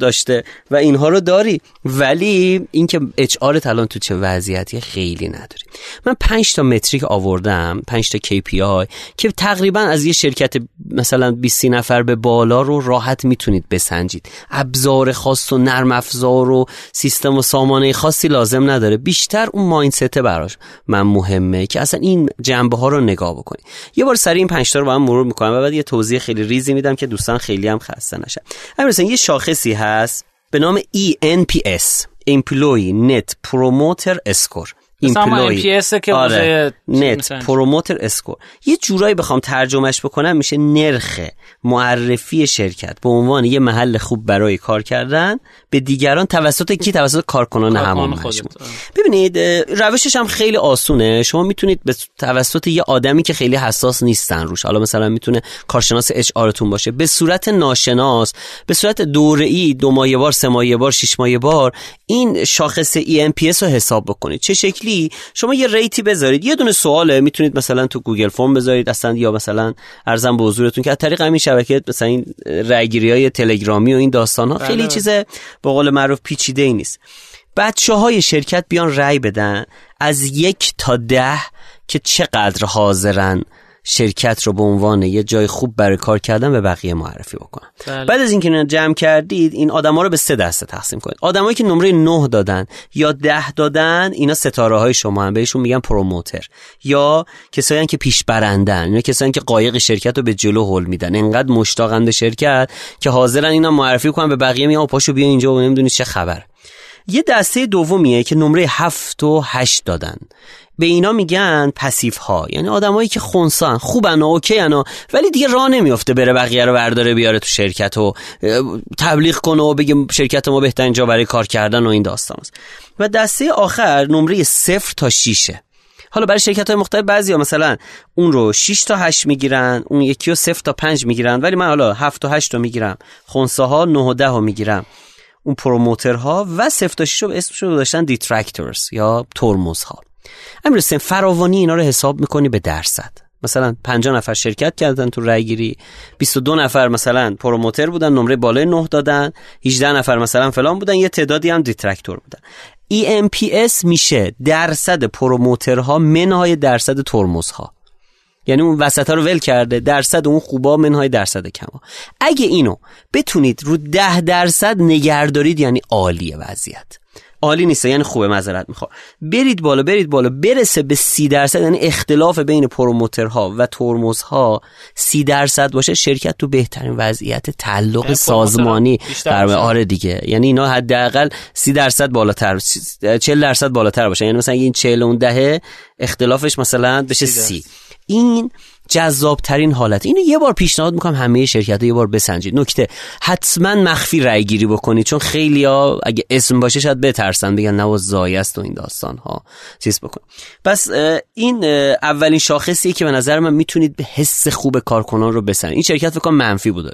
داشته و اینها رو داری. ولی اینکه اچ آر الان تو چه وضعیتی خیلی نداری. من 5 تا متریک آوردم 5 تا KPI که تقریبا از یه شرکت مثلا 20 نفر به بالا رو راحت می‌تونید بسنجید. ابزار خاص و نرم افزار و سیستم و سامانه خاصی لازم نداره. بیشتر اون مایندست براش. من مهمه که اصلا این جنبه ها رو نگاه بکنی. یه بار سری این پنج تا رو با هم مرور می‌کنم و بعد یه توضیح خیلی ریزی میدم که دوستان خیلی هم خسته نشن. همین یه شاخصی هست به نام ENPS Employee Net Promoter Score. Employee که آره. Net Promoter Score. یه جورایی بخوام ترجمهش بکنم میشه نرخ معرفی شرکت. به عنوان یه محل خوب برای کار کردن به دیگران توسط کی؟ توسط کارکنان همون مجموعه ببینید روشش هم خیلی آسونه. شما می‌تونید به توسط یه آدمی که خیلی حساس نیستن روش حالا مثلا می‌تونه کارشناس HR تون باشه به صورت ناشناس به صورت دوره‌ای دو ماه بار سه ماه بار شش ماه بار این شاخص ENPS رو حساب بکنید. چه شکلی؟ شما یه rate ی بذارید. یه دونه سواله. می‌تونید مثلا تو Google Form بذارید اصلا یا مثلا عرضم به حضورتون که از طریق همین شبکه مثلا این رأیگیری های تلگرامی و این داستان ها خیلی بله. چیز به قول معروف پیچیده ای نیست. بچه های شرکت بیان رأی بدن از یک تا ده که چقدر حاضرن. شرکت رو به عنوان یه جای خوب برای کار کردن به بقیه معرفی بکنن بله. بعد از اینکه جمع کردید این آدما رو به سه دسته تقسیم کنید. آدمایی که نمره 9 دادن یا 10 دادن اینا ستاره های شما هم بهشون میگن پروموتر. یا کسایی که پیش برندن یا کسایی که قایق شرکت رو به جلو هل میدن. انقدر مشتاقند شرکت که حاضرن اینا معرفی کنن به بقیه میگن پاشو بیا اینجا و نمی‌دونی چه خبر یه دسته دومیه که نمره 7 و 8 دادن. به اینا میگن پسیف ها یعنی آدمایی که خونسان خوبن و اوکی و ولی دیگه راه نمیافته بره بقیه رو برداره بیاره تو شرکت و تبلیغ کنه و بگه شرکت ما بهترین جا برای کار کردن و این داستان است. و دسته آخر نمره صفر تا شیشه. حالا برای شرکت های مختلف بعضی ها مثلا اون رو 6 تا 8 می‌گیرن اون یکی رو 0 تا 5 می‌گیرن ولی من حالا 7 تا 8 رو می‌گیرم. خونسه ها 9 و 10 رو می‌گیرم. اون promoter ها و 0 تا 6 رو اسمش رو داشتن detractors یا ترمزها. امیر حسین فراوانی اینا رو حساب می‌کنی به درصد. مثلا 50 نفر شرکت کردن تو رای گیری 22 نفر مثلا promoter بودن نمره بالای 9 دادن 18 نفر مثلا فلان بودن یه تعدادی هم detractor بودن. ENPS میشه درصد promoter ها منهای درصد ترمزها. یعنی اون وسط ها رو ول کرده درصد اون خوبا منهای درصد کما. اگه اینو بتونید رو ده درصد نگهدارید یعنی عالیه وضعیت. عالی نیست یعنی خوبه معذرت می‌خوام. برید بالا برید بالا برسه به سی درصد یعنی اختلاف بین پروموترها و ترمزها سی درصد باشه شرکت تو بهترین وضعیت تعلق یعنی سازمانی در آره دیگه. یعنی اینا حداقل سی درصد بالاتر 40 درصد بالاتر باشه. یعنی مثلا این 40 اون دهه اختلافش مثلا بشه سی. این جذاب ترین حالت. اینو یه بار پیشنهاد می‌کنم همه شرکت یه بار بسنجید. نکته حتما مخفی رای گیری بکنید. چون خیلی ها اگه اسم باشه شاید بترسن بگن نه زای است و این داستان ها چیز بکن. پس این اولین شاخصیه که به نظر من می‌تونید به حس خوب کارکنان رو بسنجید. این شرکت فکر منفی بوده.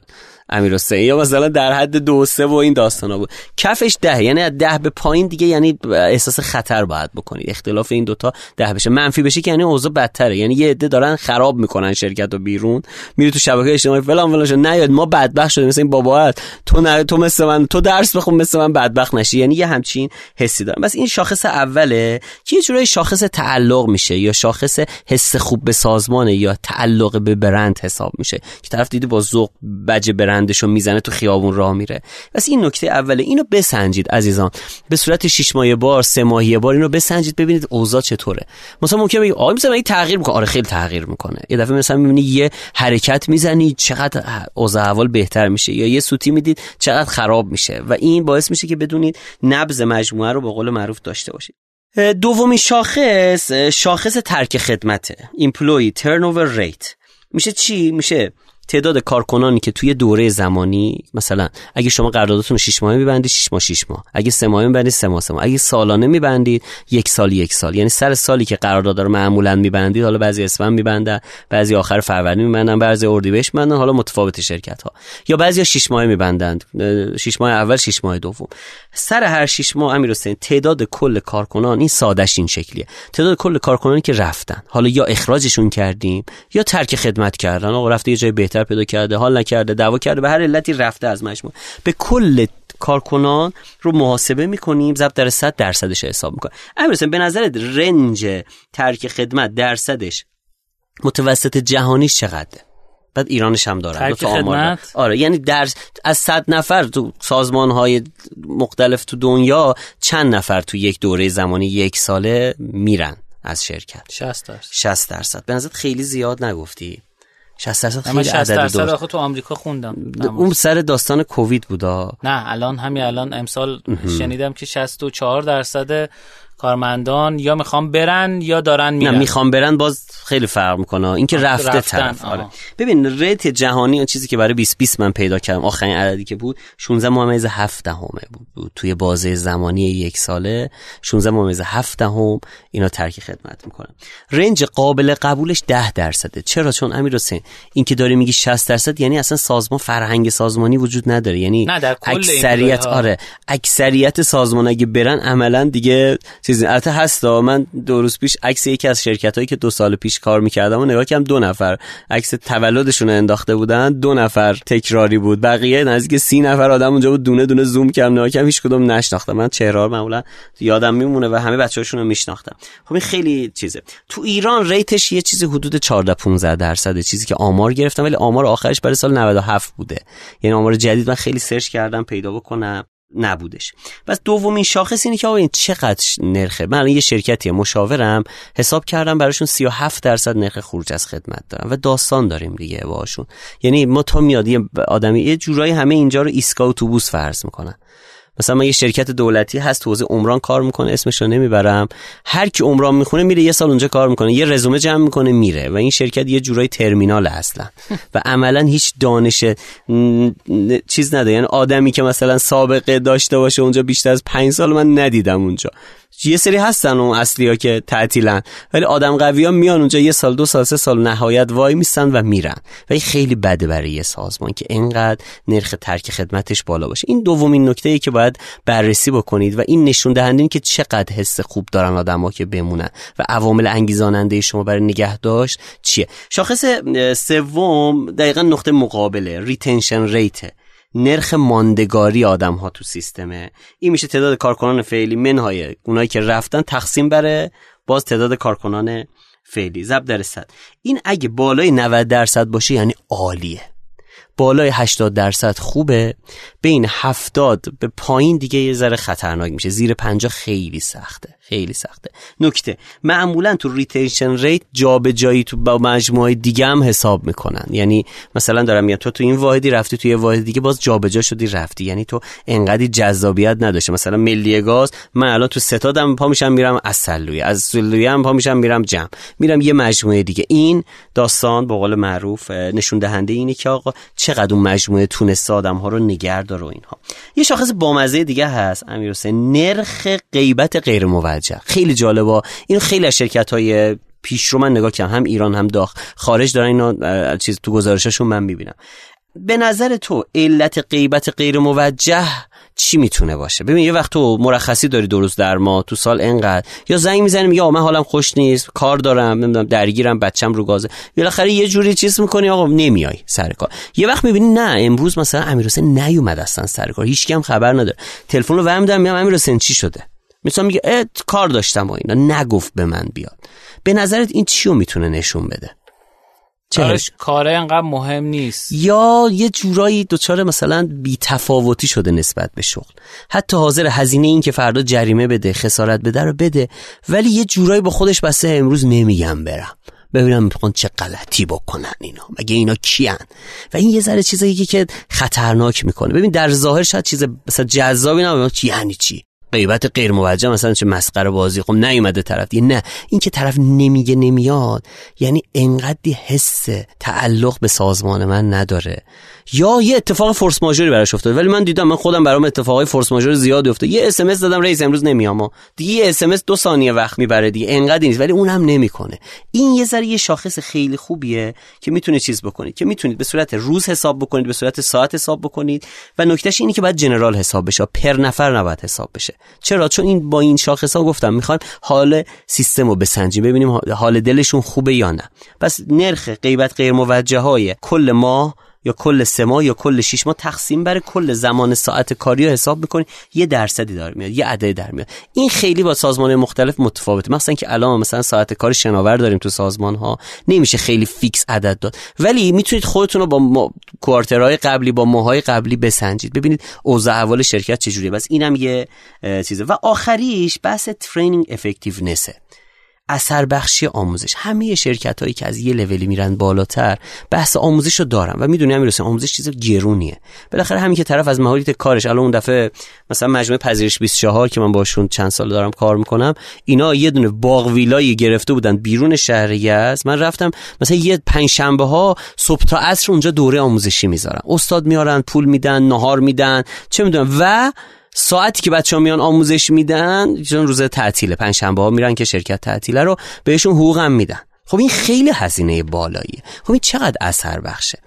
امیر حسین. یا مثلا در حد دو سه و این داستانا بود. کفش ده یعنی از ده به پایین دیگه یعنی احساس خطر باید بکنید. اختلاف این دوتا ده بشه. منفی بشه که یعنی اوضاع بدتره. یعنی یه عده دارن خراب می‌کنن شرکت رو بیرون. میری تو شبکه اجتماعی فلان فلان نیاد. ما بدبخت شدیم. مثل این بابات تو نه تو مثل من تو درس بخون مثل من بدبخت نشی. یعنی یه همچین حسی دارم. بس این شاخص اوله که یه جورایی شاخص تعلق میشه یا شاخص حس خوب به سازمانه یا تعلق به برند حساب میشه؟ که طرف دیدی با ذوق بج برند بندشو می‌زنه تو خیابون راه میره. پس این نکته اوله اینو بسنجید عزیزان. به صورت 6 ماهه بار سه ماهه بار اینو بسنجید ببینید اوضاع چطوره. مثلا ممکنه بگی آقا مثلا این تغییر می‌کنه. آره خیلی تغییر می‌کنه. یه دفعه مثلا می‌بینی یه حرکت می‌زنی چقدر اوضاع احوال بهتر میشه. یا یه سوتی می‌دید چقدر خراب میشه. و این باعث میشه که بدونید نبض مجموعه رو به قول معروف داشته باشید. دومین شاخص شاخص ترک خدمته employee turnover rate. میشه چی؟ میشه تعداد کارکنانی که توی دوره زمانی مثلا اگه شما قراردادتون 6 ماهه میبندید 6 ماه 6 ماه. اگه 3 ماهه میبندید 3 ماه 3 ماه. اگه سالانه میبندید یک سال یک سال. یعنی سر سالی که قرارداد رو معمولا میبندید حالا بعضی اسفند میبندن بعضی آخر فروردین میبندن بعضی اردیبهشت میبندن حالا متفاوت شرکت ها یا بعضی 6 ماهه میبندند. 6 ماه اول 6 ماه دوم. سر هر 6 ماه امیر حسین تعداد کل کارکنان این سادهش این شکلیه. تعداد کل کارکنانی که رفتن حالا یا اخراجشون کردیم یا ترک خدمت کردن. آقا رفته یه جای بهتر پیدا کرده حال نکرده دعوا کرده به هر علتی رفته از مجموعه. به کل کارکنان رو محاسبه می‌کنیم ضرب در 100 درصدش حساب می‌کنیم. امیر به نظرت رنج ترک خدمت درصدش متوسط جهانیش چقدره؟ بعد ایرانش هم دارن دو تا آره یعنی در از 100 نفر تو سازمان های مختلف تو دنیا چند نفر تو یک دوره زمانی یک ساله میرن از شرکت. 60 درصد. 60 درصد. به نظر خیلی زیاد نگفتی؟ 60 درصد خیلی عدد درصد آخه تو آمریکا خوندم. اون سر داستان کووید بودا نه الان همین الان امسال شنیدم که 64 درصد کارمندان یا می‌خوام برن یا دارن میرن؟ نه می‌خوام برن باز خیلی فرق می‌کنه. اینکه رفته طرف. آره. ببین ریت جهانی اون چیزی که برای 2020 من پیدا کردم آخرین عددی که بود 16 ممیز 7 دهمه بود, توی بازه زمانی یک ساله 16 ممیز 7 دهم اینا ترک خدمت می‌کنن. رنج قابل قبولش 10 درصده. چرا؟ چون امیر حسین این که داری میگی 60 درصد یعنی اصلا سازمان فرهنگ سازمانی وجود نداره. یعنی نه در اکثریت آره اکثریت سازمان اگه برن عملا دیگه چیزی البته هستا من دو روز پیش عکس یکی از شرکت هایی که دو سال پیش کار می‌کردم و نگاه کردم دو نفر. عکس تولدشون انداخته بودن دو نفر تکراری بود. بقیه نزدیک سی نفر آدم اونجا بود. دونه دونه زوم کردم نگاه کردم هیچ کدوم نشناختم. من چهره معمولا یادم میمونه و همه بچه‌هاشون رو میشناختم. خب این خیلی چیزه. تو ایران rate ش یه چیزی حدود 14 15 درصد چیزی که آمار گرفتم ولی آمار آخرش برای سال 97 بوده. یعنی آمار جدید من خیلی search کردم پیدا بکنم. نبودش. پس دومین شاخص اینه که آقا این چقدر نرخه؟ من یه شرکتی مشاورم حساب کردم براشون 37 درصد نرخ خروج از خدمت دارم و داستان داریم دیگه باشون یعنی ما تا میاد یه آدمی یه جورایی همه اینجا رو ایستگاه اتوبوس فرض می‌کنن. مثلا من یه شرکت دولتی هست تو عمران کار می‌کنه اسمش رو نمی‌برم. هر کی عمران می‌خونه میره یه سال اونجا کار می‌کنه یه رزومه جمع می‌کنه میره. و این شرکت یه جورای ترمینال اصلا. و عملا هیچ دانش چیز نداره. یعنی آدمی که مثلا سابقه داشته باشه اونجا بیشتر از پنج سال من ندیدم اونجا. یه سری هستن اون اصلی ها که تعطیلن. ولی آدم قوی ها میان اونجا یه سال دو سال سه سال نهایت وای میستن و میرن. و این خیلی بده برای یه سازمان که اینقدر نرخ ترک خدمتش بالا باشه. این دومین نکته ای که بررسی بکنید و این نشون دهنده که چقدر حس خوب دارن آدما که بمونن و عوامل انگیزاننده شما برای نگه داشت چیه؟ شاخص سوم دقیقا نقطه مقابله ریتنشن ریته نرخ ماندگاری آدم ها تو سیستمه. این میشه تعداد کارکنان فعلی منهای اونایی که رفتن تقسیم بره باز تعداد کارکنان فعلی. زب در صد. این اگه بالای 90 درصد باشه یعنی عالیه. بالای 80 درصد خوبه بین 70 به پایین دیگه یه ذره خطرناک میشه. زیر 50 خیلی سخته. خیلی سخته. نکته معمولا تو retention rate جابجایی تو با مجموعه دیگه هم حساب می‌کنن. یعنی مثلا دارم میگم تو تو این واحدی رفتی تو یه واحد دیگه باز جابجا شدی رفتی. یعنی تو انقدی جذابیت نداشته مثلا ملی گاز من الان تو ستادم پا میشم میرم عسلویه عسلویه هم پا میشم میرم جم. میرم یه مجموعه دیگه. این داستان به قول معروف نشون دهنده اینه که آقا چقدر اون مجموعه تونسته آدم ها رو نگه داره و اینها. یه شاخص بامزه دیگه هست امیر نرخ غیبت غیر موجه خیلی جالبه. اینو خیلی از شرکت های پیش رو من نگاه کردم. هم ایران هم داخل. خارج دارن اینو چیز تو گزارششون من می‌بینم. به نظر تو علت غیبت غیر موجه چی می‌تونه باشه؟ ببین یه وقت تو مرخصی داری دو روز در ما تو سال انقدر. یا زنگ می‌زنی میگه من حالم خوش نیست کار دارم نمی‌دونم درگیرم بچم رو گازه. بالاخره یه جوری چیز می‌کنی آقا نمیای سر کار. یه وقت می‌بینی نه امروز مثلا امیر حسین نیومد اصلا سر کار. هیچ هم خبر نداره. تلفن رو ورم دارم میگم امیر حسین چی شده؟ مثلا میگه کار داشتم و اینا. نگفت به من بیاد. به نظرت این چیو می‌تونه نشون بده؟ چه کاره انقدر مهم نیست. یا یه جورایی دچار مثلا بی تفاوتی شده نسبت به شغل. حتی حاضر هزینه این که فردا جریمه بده خسارت بده رو بده ولی یه جورایی با خودش بسته امروز نمیگم برم. ببینم می‌خوان چه غلطی بکنن اینا. مگه اینا کیان؟ و این یه ذره چیزایی که خطرناک می‌کنه. ببین در ظاهر شاید چیز مثلا جذابی نباشه. یعنی چی؟ غیبت غیر موجه. مثلا چه مسخره بازی. خب نیومده طرف. دیگه نه. این که طرف نمیگه نمیاد. یعنی انقدی حس تعلق به سازمان من نداره. یا یه اتفاق فورس ماژوری براش افتاد ولی من دیدم من خودم برام اتفاقای فورس ماژور زیاد افتاد یه SMS دادم رئیس امروز نمیام. دیگه اس ام دو ثانیه وقت می‌بره دیگه. انقدر نیست. ولی اونم نمی‌کنه. این یه ذره یه شاخص خیلی خوبیه که می‌تونه چیز بکنید. که می‌تونید به صورت روز حساب بکنید به صورت ساعت حساب بکنید. و نکتهش اینه که باید جنرال حساب بشه. پر نفر نباید حساب بشه. چرا؟ چون این با این شاخص ها گفتم می‌خوایم حال سیستم رو بسنجیم. ببینیم حال دلشون خوبه یا نه. پس نرخ غیبت غیر موجه های کل ماه یا کل سه ماه یا کل شش ماه تقسیم بر کل زمان ساعت کاری رو حساب می‌کنی یه درصدی داره میاد یه عدد در میاد. این خیلی با سازمان مختلف متفاوته. مثلا که الان مثلا ساعت کار شناور داریم تو سازمان ها نمیشه خیلی fix عدد داد. ولی می‌تونید خودتون رو با quarter های قبلی با ماهای قبلی بسنجید. ببینید اوضاع احوال شرکت چجوریه. بس اینم یه چیزه. و آخریش بحث training effectiveness ه اثر بخشی آموزش. همه شرکت هایی که از یه لولی میرن بالاتر بحث آموزش رو دارن. و می‌دونی همین آموزش چیز گرونیه. بالاخره همین که طرف از مهارت کارش الان اون دفعه مثلا مجموعه پذیرش 24 که من باشون چند سال دارم کار می‌کنم اینا یه دونه باغ ویلای گرفته بودن بیرون شهر یزد من رفتم مثلا یه پنج شنبه ها صبح تا عصر اونجا دوره آموزشی می‌ذارن استاد میارن پول میدن نهار میدن چه می‌دونم. و ساعتی که بچه ها میان آموزش میدن چون روز تعطیله پنج شنبه ها میرن که شرکت تعطیله رو بهشون حقوق هم میدن. خب این خیلی هزینه بالاییه. خب این چقدر اثر بخشه؟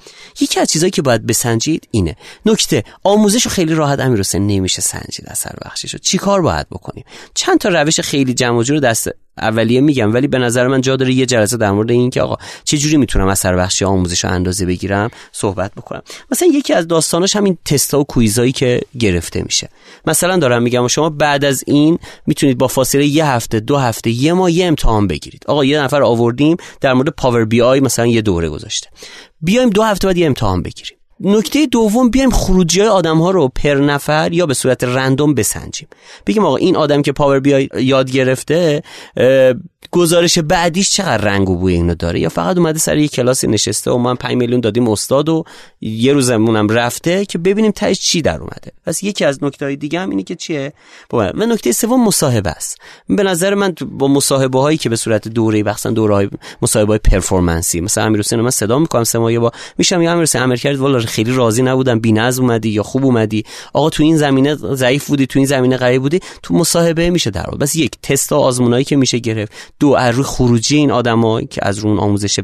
یکی از چیزهایی که باید بسنجید اینه. نکته آموزش خیلی راحت امیر نمیشه سنجید اثر بخشش رو چی کار باید بکنیم؟ چند تا روش خیلی جمع رو دست اولیه میگم ولی به نظر من جا داره یه جلسه در مورد این که آقا چه جوری می‌تونم اثر بخشی آموزش رو اندازه بگیرم صحبت بکنم. مثلا یکی از داستاناش همین تستا و کویزایی که گرفته میشه. مثلا دارم میگم شما بعد از این می‌تونید با فاصله یه هفته دو هفته یه ماه یه امتحان بگیرید. آقا یه نفر آوردیم در مورد پاور بی آی مثلا یه دوره گذاشته. بیایم دو هفته بعد یه امتحان بگیریم. نکته دوم بیایم خروجی های آدم ها رو پر نفر یا به صورت رندوم بسنجیم. بگیم آقا این آدم که پاور بی یاد گرفته گزارش بعدیش چقدر رنگ و بوی اینو داره؟ یا فقط اومده سر یه کلاسی نشسته و من 5 میلیون دادیم استاد و یه روزمونم رفته که ببینیم تاش چی در اومده. پس یکی از نکته دیگه هم اینه که چیه؟ و نکته سوم مصاحبه است. به نظر من با مصاحبه هایی که به صورت دوره بخصن دوره های مصاحبه های performanceی. مثلا امیر حسین من صدا می‌کنم سه ماه با میشم یا امیر حسین امر کرد والا خیلی راضی نبودم. بی‌نظم اومدی یا خوب اومدی. آقا تو این زمینه ضعیف بودی تو این زمینه قوی بودی تو مصاحبه میشه در بس یک تست و آزمونایی که میشه گرفت. دو از روی خروجی این آدما که از رون آموزش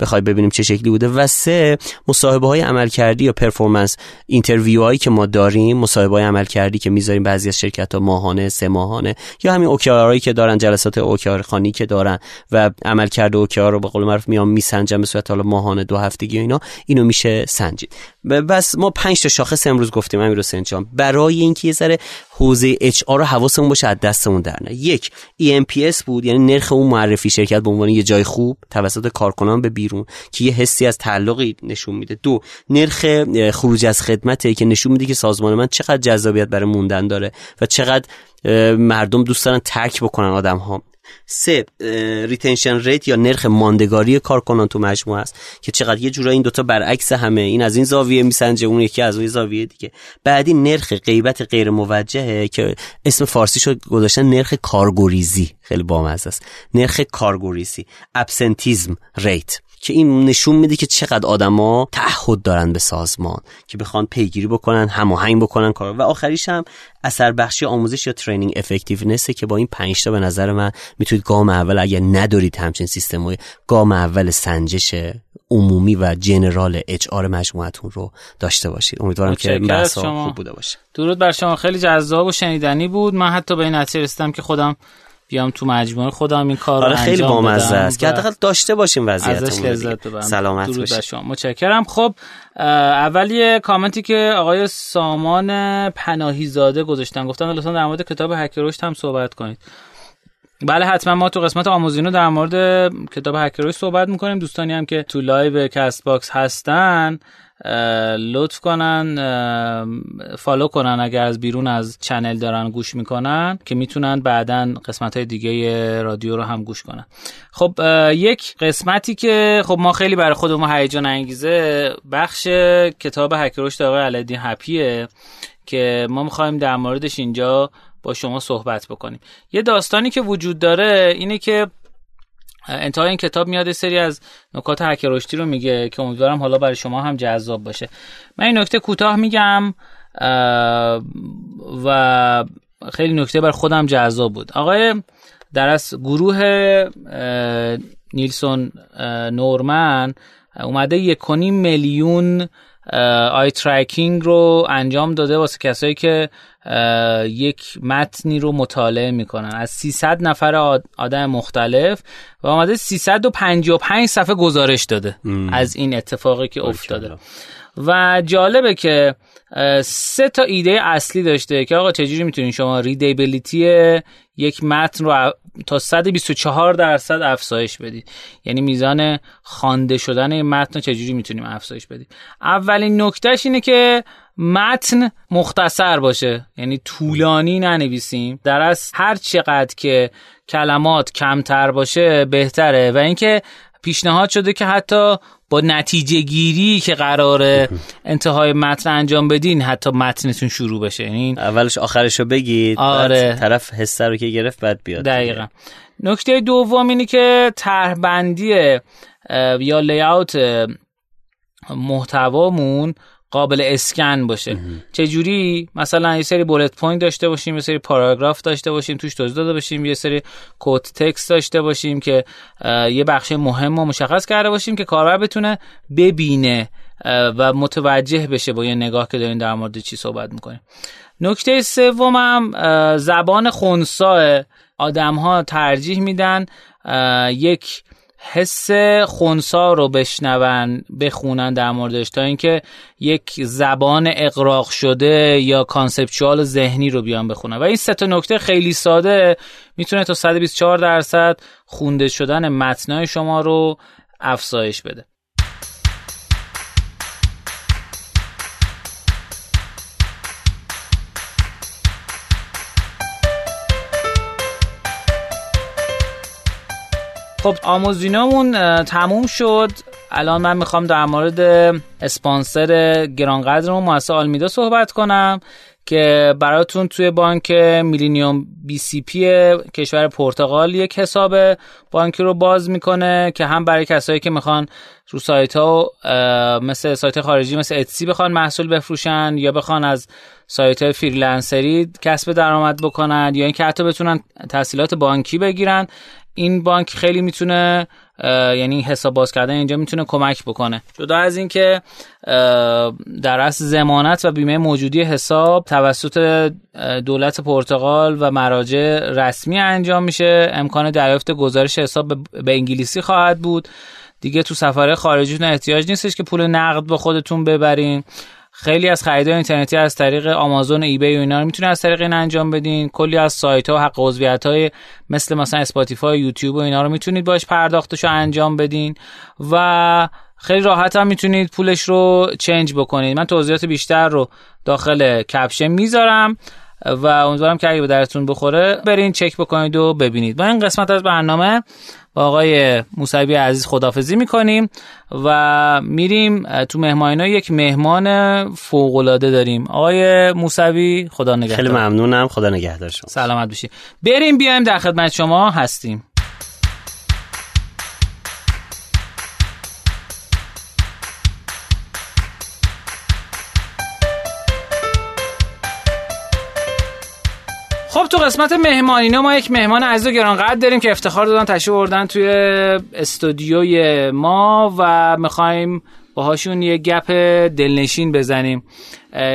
بخوای ببینیم چه شکلی بوده. و سه مصاحبه های عملکردی یا performance. interview هایی که ما داریم مصاحبه های عملکردی که می‌ذاریم بعضی از شرکت ها ماهانه سه ماهانه. یا همین اوکیارایی که دارن جلسات اوکیار خانی که دارن. و عملکرد اوکیار رو به قول معروف میام میسنجن به صورت حالا ماهانه دو هفتگی و اینا. اینو میشه سنجید. بس ما پنج تا شاخص امروز گفتیم امیر حسین جان. برای اینکه یه ذره حوزه اچ آر رو حواسمون باشه از دستمون در نه. یک EMPS بود یعنی نرخ اون معرفی شرکت به عنوان یه جای خوب توسط کارکنان به بیرون که یه حسی از تعلقی نشون میده. دو نرخ خروج از خدمته که نشون میده که سازمان من چقدر جذابیت برای موندن داره و چقدر مردم دوست دارن ترک بکنن آدم ها سه retention rate یا نرخ ماندگاری کارکنان تو مجموعه است که چقدر یه جورایی این دوتا برعکس همن. این از این زاویه میسنجه اون یکی از اون زاویه دیگه. بعدی نرخ غیبت غیر موجهه که اسم فارسی شد گذاشتن نرخ کارگریزی خیلی بامزه است. نرخ کارگریزی absenteeism rate که این نشون میده که چقدر آدما تعهد دارن به سازمان که بخوان پیگیری بکنن هماهنگ بکنن کار و آخریش هم اثر بخشی آموزش یا ترینینگ افکتیونس که با این 5 تا به نظر من می‌تونید گام اول اگر ندارید همچین سیستمای گام اول سنجش عمومی و جنرال اچ آر مجموعتون رو داشته باشید. امیدوارم که بحث خوب بوده باشه. درود بر شما. خیلی جذاب و شنیدنی بود. من حتی به این نتیجه رسیدم که خودم بیام تو مجموعه خودم این کار آره خیلی بامزه است. که حداقل داشته باشیم وضعیتمون ازش لذت ببرم. سلامت باشید شما. متشکرم. خب اول کامنتی که آقای سامان پناهی زاده گذاشتن. گفتن لطفا در مورد کتاب هک رشد هم صحبت کنید. بله حتما ما تو قسمت آموزینو در مورد کتاب هک رشد صحبت می‌کنیم. دوستانی هم که تو live کست باکس هستن لطف کنن follow کنن اگر از بیرون از channel دارن گوش می‌کنن که می‌تونن بعدا قسمت های دیگه رادیو رو هم گوش کنن. خب یک قسمتی که خب ما خیلی برای خودمون هیجان انگیزه بخش کتاب هکروش آقای علدین هپیه که ما می‌خوایم در موردش اینجا با شما صحبت بکنیم. یه داستانی که وجود داره اینه که انتهای این کتاب میاد سری از نکات حک رشدی رو میگه که امیدوارم حالا برای شما هم جذاب باشه. من این نکته کوتاه میگم و خیلی نکته بر خودم جذاب بود. آقای در از گروه نیلسون نورمن اومده یک میلیون آی ترکینگ رو انجام داده واسه کسایی که یک متنی رو مطالعه می‌کنن. از 300 نفر آدم مختلف و آمده 355 صفحه گزارش داده از این اتفاقی که افتاده. و جالبه که سه تا ایده اصلی داشته که آقا چجوری می‌تونین شما ریدیبلیتی یک متن رو تا 124 درصد افزایش بدید. یعنی میزان خوانده شدن این متن رو چجوری می‌تونیم افزایش بدیم؟ اولین نکتهش اینه که متن مختصر باشه. یعنی طولانی ننویسیم. در از هر چقدر که کلمات کمتر باشه بهتره. و اینکه پیشنهاد شده که حتی با نتیجه گیری که قراره انتهای متن انجام بدین حتی متنتون شروع بشه. یعنی اولش آخرش رو بگید آره. طرف حسه رو که گرفت بعد بیاد. دقیقا. نکته دوم اینه که طرحبندی یا layout محتوامون قابل اسکن باشه. چه جوری مثلا یه سری bullet point داشته باشیم یه سری پاراگراف داشته باشیم توش توضیح داده باشیم یه سری quote text داشته باشیم که یه بخش مهم و مشخص کرده باشیم که کاربر بتونه ببینه و متوجه بشه با یه نگاه که داریم در مورد چی صحبت می‌کنیم. نکته سومم زبان خونسا. آدم ها ترجیح میدن یک حس خونسا رو بشنون بخونن در موردش. تا اینکه یک زبان اقراق شده یا کانسپچوال ذهنی رو بیان بخونن. و این سه نکته خیلی ساده. می‌تونه تا 124 درصد خونده شدن متنای شما رو افزایش بده. خب آموزینامون تموم شد. الان من می‌خوام در مورد اسپانسر گرانقدرمون مؤسسه آلمیدا صحبت کنم که براتون توی بانک میلینیوم بی سی پی کشور پرتغال یک حساب بانکی رو باز می‌کنه که هم برای کسایی که می‌خوان رو سایت ها مثل سایت خارجی مثل اتسی بخوان محصول بفروشن یا بخوان از سایت های freelancer ی کسب درآمد بکنن یا اینکه حتی بتونن تحصیلات بانکی بگیرن. این بانک خیلی می‌تونه یعنی حساب باز کردن اینجا می‌تونه کمک بکنه. جدا از اینکه در اصل زمانت و بیمه موجودی حساب توسط دولت پرتغال و مراجع رسمی انجام میشه. امکان دریافت گزارش حساب به انگلیسی خواهد بود. دیگه تو سفاره خارجیتون احتیاج نیستش که پول نقد به خودتون ببرین. خیلی از خریدای اینترنتی از طریق آمازون و ایبی و اینا رو می‌تونید از طریق این انجام بدین. کلی از سایت ها و حق عضویت های مثل مثلا اسپاتیفای یوتیوب و اینا رو می‌تونید باش پرداختش رو انجام بدین و خیلی راحت هم می‌تونید پولش رو change بکنید. من توضیحات بیشتر رو داخل caption می‌ذارم و امیدوارم که اگه به دردتون بخوره برین چک بکنید و ببینید. با این قسمت از برنامه با آقای موسوی عزیز خدافظی می‌کنیم و میریم تو مهمانینا یک مهمان فوقالعاده داریم. آقای موسوی خدا نگهدار. خیلی ممنونم. خدا نگهدار شما. سلامت باشید بریم بیایم در خدمت شما. هستیم. قسمت مهمانینا ما یک مهمان عزیز و گرانقدر داریم که افتخار دادن تشریف بردن توی استودیوی ما و می‌خوایم باهاشون یه گپ دلنشین بزنیم.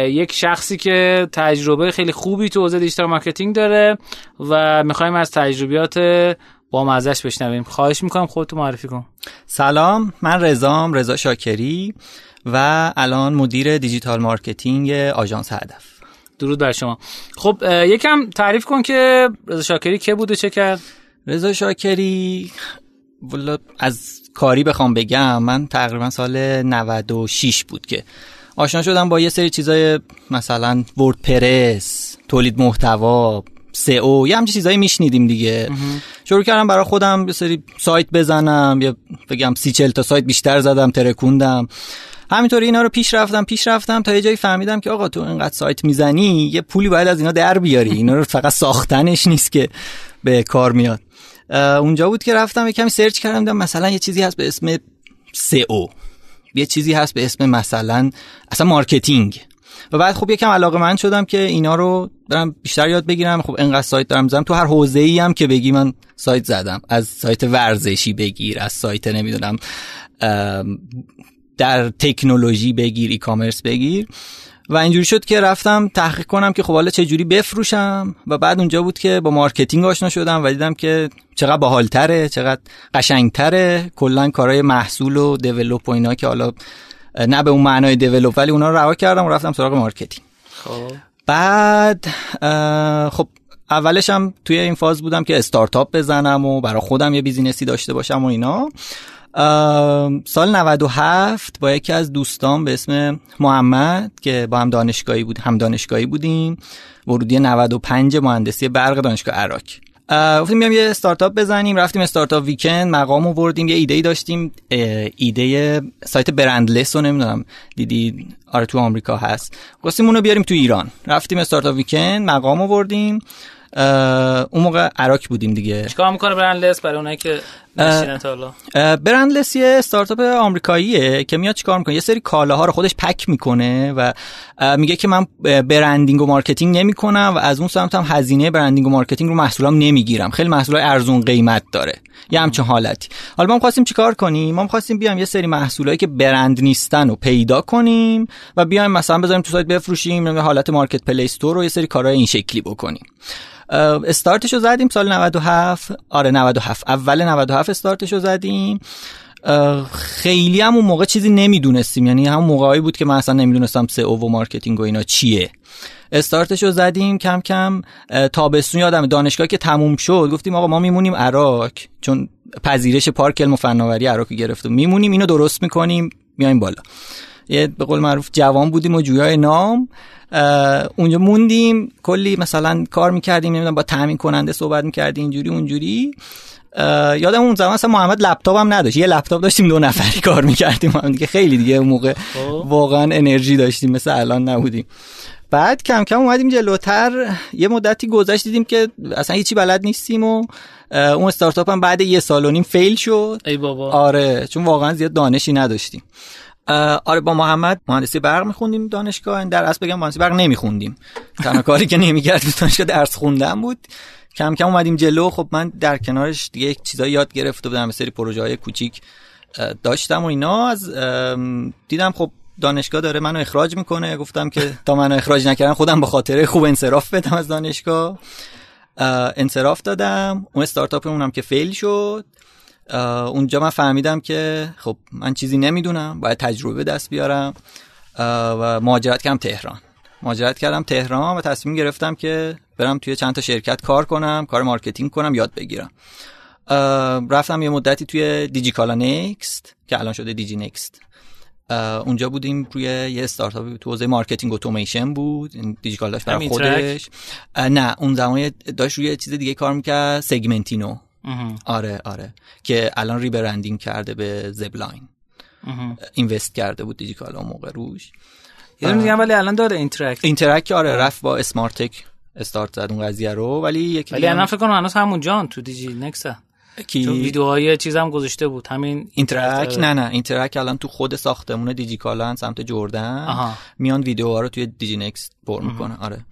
یک شخصی که تجربه خیلی خوبی تو حوزه digital marketing داره و می‌خوایم از تجربیات بامزش بشنویم. خواهش می‌کنم خودتو معرفی کن. سلام من رزام رضا شاکری و الان مدیر digital marketing آژانس هدف. درود بر شما. خب یکم تعریف کن که رضا شاکری که بوده چه کرد؟ رضا شاکری والا از کاری بخوام بگم من تقریبا سال 96 بود که آشنا شدم با یه سری چیزای مثلا وردپرس تولید محتوا سئو یه همچین چیزایی میشنیدیم دیگه. شروع کردم برای خودم یه سری سایت بزنم یا بگم سی چل تا سایت بیشتر زدم ترکوندم. همینطوری اینا رو پیش رفتم پیش رفتم تا یه جایی فهمیدم که آقا تو اینقدر سایت می‌زنی یه پولی باید از اینا در بیاری. اینا رو فقط ساختنش نیست که به کار میاد. اونجا بود که رفتم یه کمی سرچ کردم دیدم مثلا یه چیزی هست به اسم SEO. یه چیزی هست به اسم مثلا اصلا marketing. و بعد خب یکم علاقه مند شدم که اینا رو برم بیشتر یاد بگیرم. خب انقدر سایت دارم زدم تو هر حوزه ای هم که بگی من سایت زدم. از سایت ورزشی بگیر از سایت نمی‌دونم در تکنولوژی بگیر e-commerce بگیر. و اینجوری شد که رفتم تحقیق کنم که خب حالا چه جوری بفروشم. و بعد اونجا بود که با marketing آشنا شدم و دیدم که چقدر باحالتره چقدر قشنگتره. کلا کارهای محصول و develop و اینا که حالا نه به اون معنای develop ولی اونا رو رها کردم و رفتم سراغ marketing. خب. بعد خب اولش هم توی این فاز بودم که استارتاپ بزنم و برای خودم یه business ی داشته باشم و اینا. سال 97 با یکی از دوستان به اسم محمد که با هم دانشگاهی بود هم دانشگاهی بودیم. ورودی 95 مهندسی برق دانشگاه عراق. گفتیم بیام یه استارتاپ بزنیم. رفتیم استارتاپ ویکند مقام آوردیم یه ایده ای داشتیم ایده سایت برندلس رو نمی‌دونم دیدی؟ آره تو آمریکا هست. گفتیم اونو بیاریم تو ایران. رفتیم استارتاپ ویکند مقام آوردیم اون موقع عراق بودیم دیگه. چیکار می‌کنه برندلس برای اونایی که برندلس یه استارتاپ آمریکاییه که میاد چیکار می‌کنه؟ یه سری کالاها رو خودش پک می‌کنه و میگه که من branding و marketing نمی‌کنم و از اون سمت هم هزینه branding و marketing رو محصولام نمی‌گیرم. خیلی محصولای ارزون قیمت داره. یه همچین حالتی. حالا ما خواستیم چیکار کنیم؟ ما خواستیم بیام یه سری محصولایی که برند نیستن رو پیدا کنیم و بیایم مثلا بذاریم تو سایت بفروشیم حالت marketplace store رو یه سری کارهای این شکلی بکنیم. استارتش رو زدیم سال 97 آره 97 اول 97 استارتش رو زدیم. خیلی هم اون موقع چیزی نمی‌دونستیم. یعنی همون موقعی بود که من اصلا نمی‌دونستم SEO و marketing و اینا چیه. استارتش رو زدیم کم کم تابستون یادم دانشگاه که تموم شد گفتیم آقا ما میمونیم عراق چون پذیرش پارک علم و فناوری عراق گرفتیم. میمونیم اینو درست می‌کنیم میایم بالا. یه به قول معروف جوان بودیم و جویای نام. اونجا موندیم کلی مثلا کار می‌کردیم نمی‌دونم با تامین کننده صحبت می‌کردیم اینجوری اونجوری. یادم اون زمان اصلا محمد لپتاپ هم نداشت. یه لپتاپ داشتیم دو نفری کار می‌کردیم هم دیگه. خیلی دیگه اون موقع خب. واقعا انرژی داشتیم مثل الان نبودیم. بعد کم کم اومدیم جلوتر. یه مدتی گذشت دیدیم که اصلا هیچی بلد نیستیم و اون استارتاپ هم بعد یه سال و نیم فیل شد. ای بابا. آره چون واقعا زیاد دانشی نداشتیم. آره با محمد مهندسی برق میخوندیم دانشگاه. در اصل بگم مهندسی برق نمیخوندیم. تنها کاری که نمی‌کرد دانشگاه درس خوندن بود. کم کم اومدیم جلو. خب من در کنارش دیگه یک چیزایی یاد گرفته بودم سری پروژه های کوچیک داشتم و اینا. از دیدم خب دانشگاه داره منو اخراج می‌کنه. گفتم که تا منو اخراج نکردن خودم با خاطر خوب انصراف بدم از دانشگاه. انصراف دادم. اون استارتاپ اونم که فیل شد. اونجا من فهمیدم که خب من چیزی نمی‌دونم. باید تجربه دست بیارم. و مهاجرت کردم تهران. مهاجرت کردم تهران و تصمیم گرفتم که برم توی چند تا شرکت کار کنم کار marketing کنم یاد بگیرم. رفتم یه مدتی توی دیجیکالا نکست که الان شده دیجی نکست اونجا بودیم روی یه استارتاپ تو حوزه marketing automation بود. دیجیکالا داشت برای خودش. نه اون زمان داشت روی چیز دیگه کار می‌کرد سگمنتینو. آره آره. که الان rebranding کرده به زبلاین invest کرده بود دیجیکال اون موقع روش. یعنی میگم ولی الان داره اینتراکت اینتراکت آره رفت با اسمارتک استارت زد اون قضیه رو ولی یکی ولی الان فکر کنم هنوز همون جان تو دیجی نکسه کی ویدیوهای چیزم گذاشته بود. همین اینتراک نه نه اینتراک الان تو خود ساختمون دیجیکالان سمت جردن میان ویدیوها رو توی دیجی نکست پر می‌کنه. آره.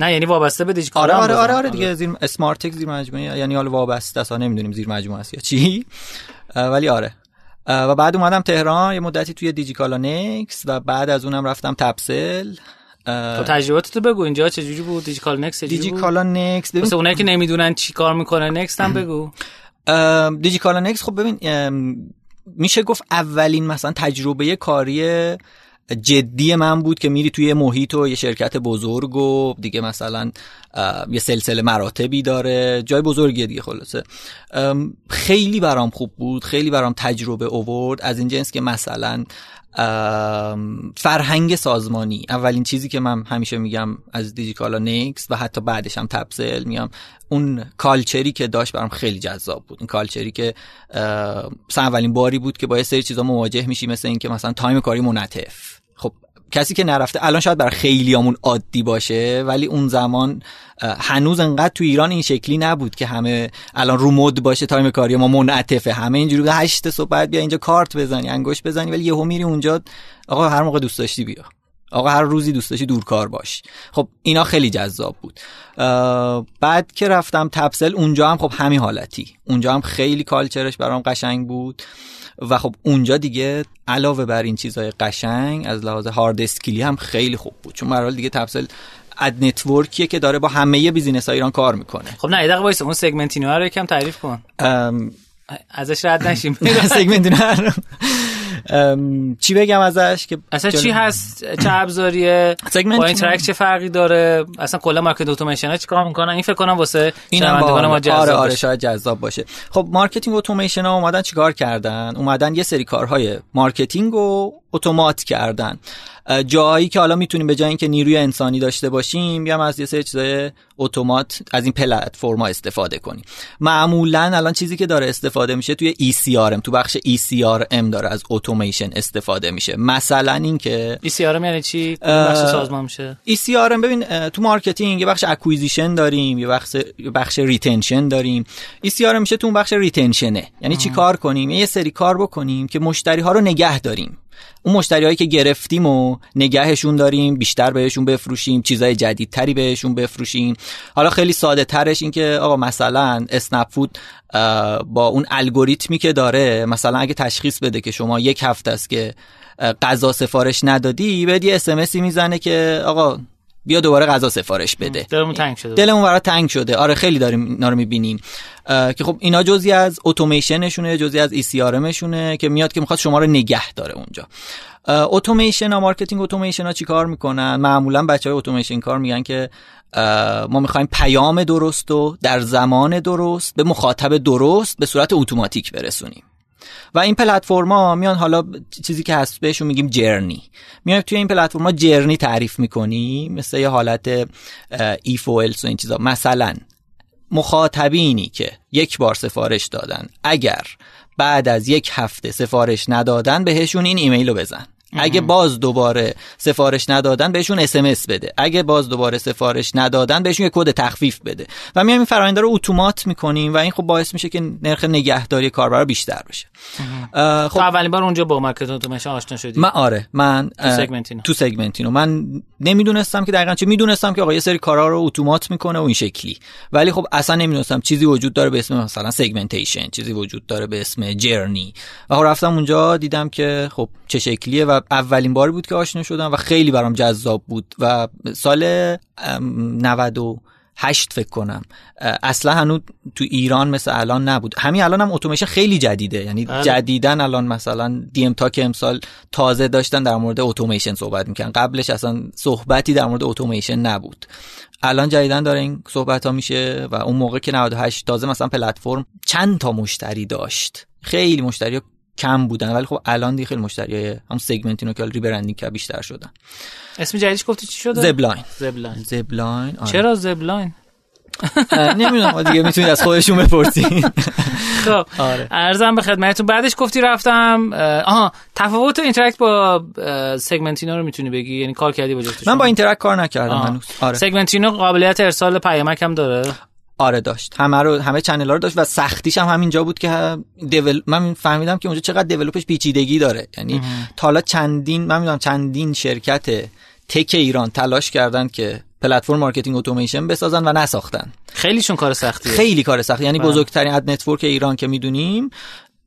نه یعنی وابسته به دیجیکال آره آره آره, آره دیگه زیر اسمارت تک زیر مجموعه یعنی حالا وابسته است. نمی‌دونیم زیر مجموعه است یا چی. ولی آره. و بعد اومدم تهران یه مدتی توی دیجیکالا نکس و بعد از اونم رفتم تپسل تو تجرباتتو بگو. اینجا چجوری بود؟ دیجیکال نکس دیجیکالا نکس ببین اونایی که نمی‌دونن چی کار می‌کنه نکس هم بگو. دیجیکالا نکس خب ببین میشه گفت اولین مثلا تجربه کاری جدی من بود که میری توی محیط و یه شرکت بزرگ و دیگه مثلا یه سلسله مراتبی داره. جای بزرگیه دیگه خلاصه. خیلی برام خوب بود خیلی برام تجربه اوورد از این جنس که مثلا فرهنگ سازمانی. اولین چیزی که من همیشه میگم از دیجیکالا نکست و حتی بعدش هم تپسل میگم اون culture ی که داشت برام خیلی جذاب بود. این culture ی که اولین باری بود که با یه سری چیزا مواجه میشی مثل اینکه مثلا تایم کاری منعطف خب کسی که نرفته الان شاید برای خیلیامون عادی باشه ولی اون زمان هنوز انقدر تو ایران این شکلی نبود که همه الان رو مد باشه تایم کاری ما منعطفه. همه اینجوری هشت صبح بیا اینجا کارت بزنی انگشت بزنی ولی یهو میری اونجا آقا هر موقع دوست داشتی بیا. آقا هر روزی دوست داشتی دورکار باش. خب اینا خیلی جذاب بود. بعد که رفتم تپسل اونجا هم خب همین حالتی. اونجا هم خیلی culture ش برام قشنگ بود. و خب اونجا دیگه علاوه بر این چیزهای قشنگ از لحاظ hard skill ی هم خیلی خوب بود. چون مرحله دیگه تپسل ad network یه که داره با همه business ها ایران کار می‌کنه. خب نه یه دقیقه اون سگمنتینو رو یکم تعریف کن. ازش رد نشیم. سگمنتینو چی بگم ازش که اصلا چی هست؟ چه ابزاریه؟ با اینترک چه فرقی داره؟ اصلا کلا market automation ها چیکار می‌کنن؟ این فکر کنم واسه شنوندگان ما جذاب آره آره شاید جذاب باشه. خب marketing automation ها اومدن چیکار کردن؟ اومدن یه سری کارهای marketing رو اتومات کردن. جایی که حالا می‌تونیم به جای اینکه نیروی انسانی داشته باشیم یا از یه سری چیزای اتومات از این پلتفرما استفاده کنیم. معمولا الان چیزی که داره استفاده میشه توی ECRM تو بخش ECRM داره از اتوماسیون استفاده میشه. مثلا اینکه ECRM یعنی چی؟ بخش سازمان میشه؟ ECRM ببین تو marketing یه بخش acquisition داریم یه بخش بخش retention داریم. ECRM میشه تو اون بخش retention ه یعنی چی کار کنیم؟ یه سری کار بکنیم که مشتری ها رو نگه داریم. اون مشتری هایی که گرفتیم و نگهشون داریم بیشتر بهشون بفروشیم چیزای جدیدتری بهشون بفروشیم. حالا خیلی ساده ترش این که آقا مثلا اسنپ فود با اون الگوریتمی که داره مثلا اگه تشخیص بده که شما یک هفته است که غذا سفارش ندادی بعد یه اسمسی می‌زنه که آقا بیا دوباره غذا سفارش بده. دلمون تنگ شده دلمون برای تنگ شده. آره خیلی داریم اینا رو می‌بینیم. که خب اینا جزی از اتوماسیونشونه جزی از ای سی که میاد که می‌خواد شما رو نگه داره اونجا. اتوماسیون ها marketing automation ها چیکار می‌کنن؟ معمولا بچه های اتوماسیون کار میگن که ما می‌خوایم پیام درست و در زمان درست به مخاطب درست به صورت اتوماتیک برسونیم. و این پلتفرما میان حالا چیزی که هست بهشون میگیم journey. میان توی این پلتفرما journey تعریف می‌کنی مثل یه حالت if و و این چیزا. مثلا مخاطبینی که یک بار سفارش دادن اگر بعد از یک هفته سفارش ندادن بهشون این ایمیل رو بزن. اگه باز دوباره سفارش ندادن بهشون SMS بده. اگه باز دوباره سفارش ندادن بهشون یه کد تخفیف بده. و میایم این فرآیند رو اتومات می‌کنیم و این خب باعث میشه که نرخ نگهداری کاربر بیشتر بشه. خب اولین بار اونجا با market automation آشنا شدی؟ من آره من تو سگمنتینو تو سگمنتینو من نمی‌دونستم که دقیقا چه می‌دونستم که آقا یه سری کارا رو اتومات می‌کنه و این شکلی. ولی خب اصلا نمی‌دونستم چیزی وجود داره به اسم مثلا سگمنتیشن چیزی وجود داره به اسم جرنی و خب رفتم اونجا دیدم که خب چه شکلیه و اولین باری بود که آشنا شدم و خیلی برام جذاب بود و سال 98 فکر کنم. اصلا هنوز تو ایران مثل الان نبود. همین الان هم اتوماسیون خیلی جدیده. یعنی بله. جدیدن الان مثلا دی ام تا که امسال تازه داشتن در مورد اتوماسیون صحبت می‌کنن قبلش اصلا صحبتی در مورد اتوماسیون نبود. الان جدیدن داره این صحبت ها میشه و اون موقع که 98 تازه مثلا پلتفرم چند تا مشتری داشت. خیلی مشتری کم بودن ولی خب الان دیگه خیلی مشتری هم سگمنتینو که rebranding که بیشتر شدن. اسم جدیدش گفتی چی شده؟ زبلاین زبلاین زبلاین آره. چرا زبلاین نمی‌دونم دیگه می‌تونید از خودشون بپرسید خب آره. عرضم به خدمتتون بعدش گفتی رفتم آها تفاوت اینتراکت با سگمنتینو رو می‌تونی بگی؟ یعنی کار کردی با من با اینتراکت کار نکردم هنوز. آره. سگمنتینو قابلیت ارسال پیامک هم داره؟ آره داشت. همه رو همه channel ها رو داشت و سختیش هم همینجا بود که دیول... من فهمیدم که اونجا چقدر develop ش پیچیدگی داره. یعنی تا حالا چندین من می‌دونم چندین شرکت tech ایران تلاش کردن که پلتفرم marketing automation بسازن و نساختن. خیلیشون کار سختیه. خیلی کار سختی یعنی بله. بزرگترین ad network ایران که می‌دونیم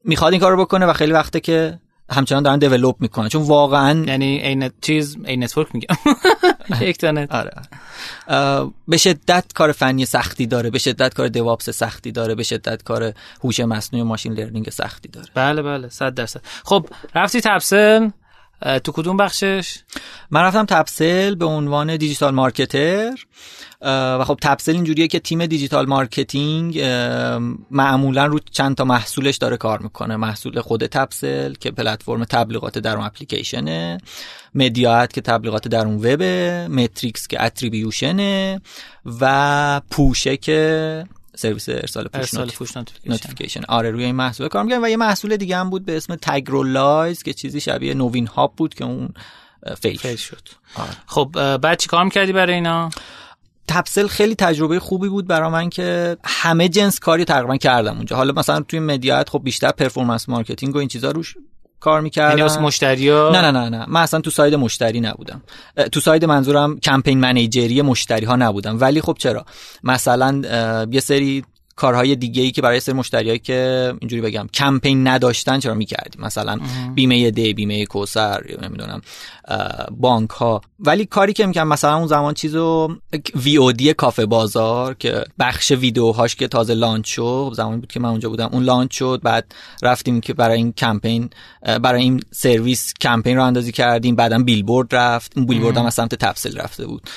می‌خواد این کارو بکنه و خیلی وقته که همچنان دارن develop می‌کنن. چون واقعا یعنی این چیز این network میگم. یک آره به شدت کار فنی سختی داره. به شدت کار DevOps سختی داره. به شدت کار هوش مصنوعی machine learning سختی داره. بله بله. 100 درصد. خب رفتی تپسل تو کدوم بخشش؟ من رفتم تپسل به عنوان digital marketer. و خب تپسل اینجوریه که تیم digital marketing معمولا رو چند تا محصولش داره کار می‌کنه. محصول خود تپسل که پلتفرم تبلیغات درون اپلیکیشنه. مدیاد که تبلیغات درون وب متریکس که attribution ه و پوشه که سرویس ارسال push, ارسال notification. آره روی این محصول. کار می‌کنم. و یه محصول دیگه هم بود به اسم تگرولایز که چیزی شبیه نوین هاب بود که اون fail, fail شد. آره. خب بعد چی کار می‌کردی برای اینا؟ تپسل خیلی تجربه خوبی بود برای من که همه جنس کاری تقریبا کردم اونجا. حالا مثلا توی مدیاد خب بیشتر performance marketing و این چیزا روش کار می‌کردم یعنی مشتری ها... نه نه نه نه. من اصلا تو side مشتری نبودم. تو side منظورم campaign manager ی مشتری ها نبودم. ولی خب چرا؟ مثلا یه سری کارهای دیگه ای که برای سر مشتریایی که اینجوری بگم کمپین نداشتن چرا می‌کردیم؟ مثلا بیمه دی بیمه کوثر نمی‌دونم بانک ها ولی کاری که می‌کنم مثلا اون زمان چیزو وی او دی کافه بازار که بخش ویدیوهاش که تازه لانچ شد زمانی بود که من اونجا بودم اون لانچ شد. بعد رفتیم که برای این کمپین برای این سرویس کمپین رو اندازی کردیم. بعدم بیلبورد رفت. این بیلبورد هم از سمت تفصیل رفته بود.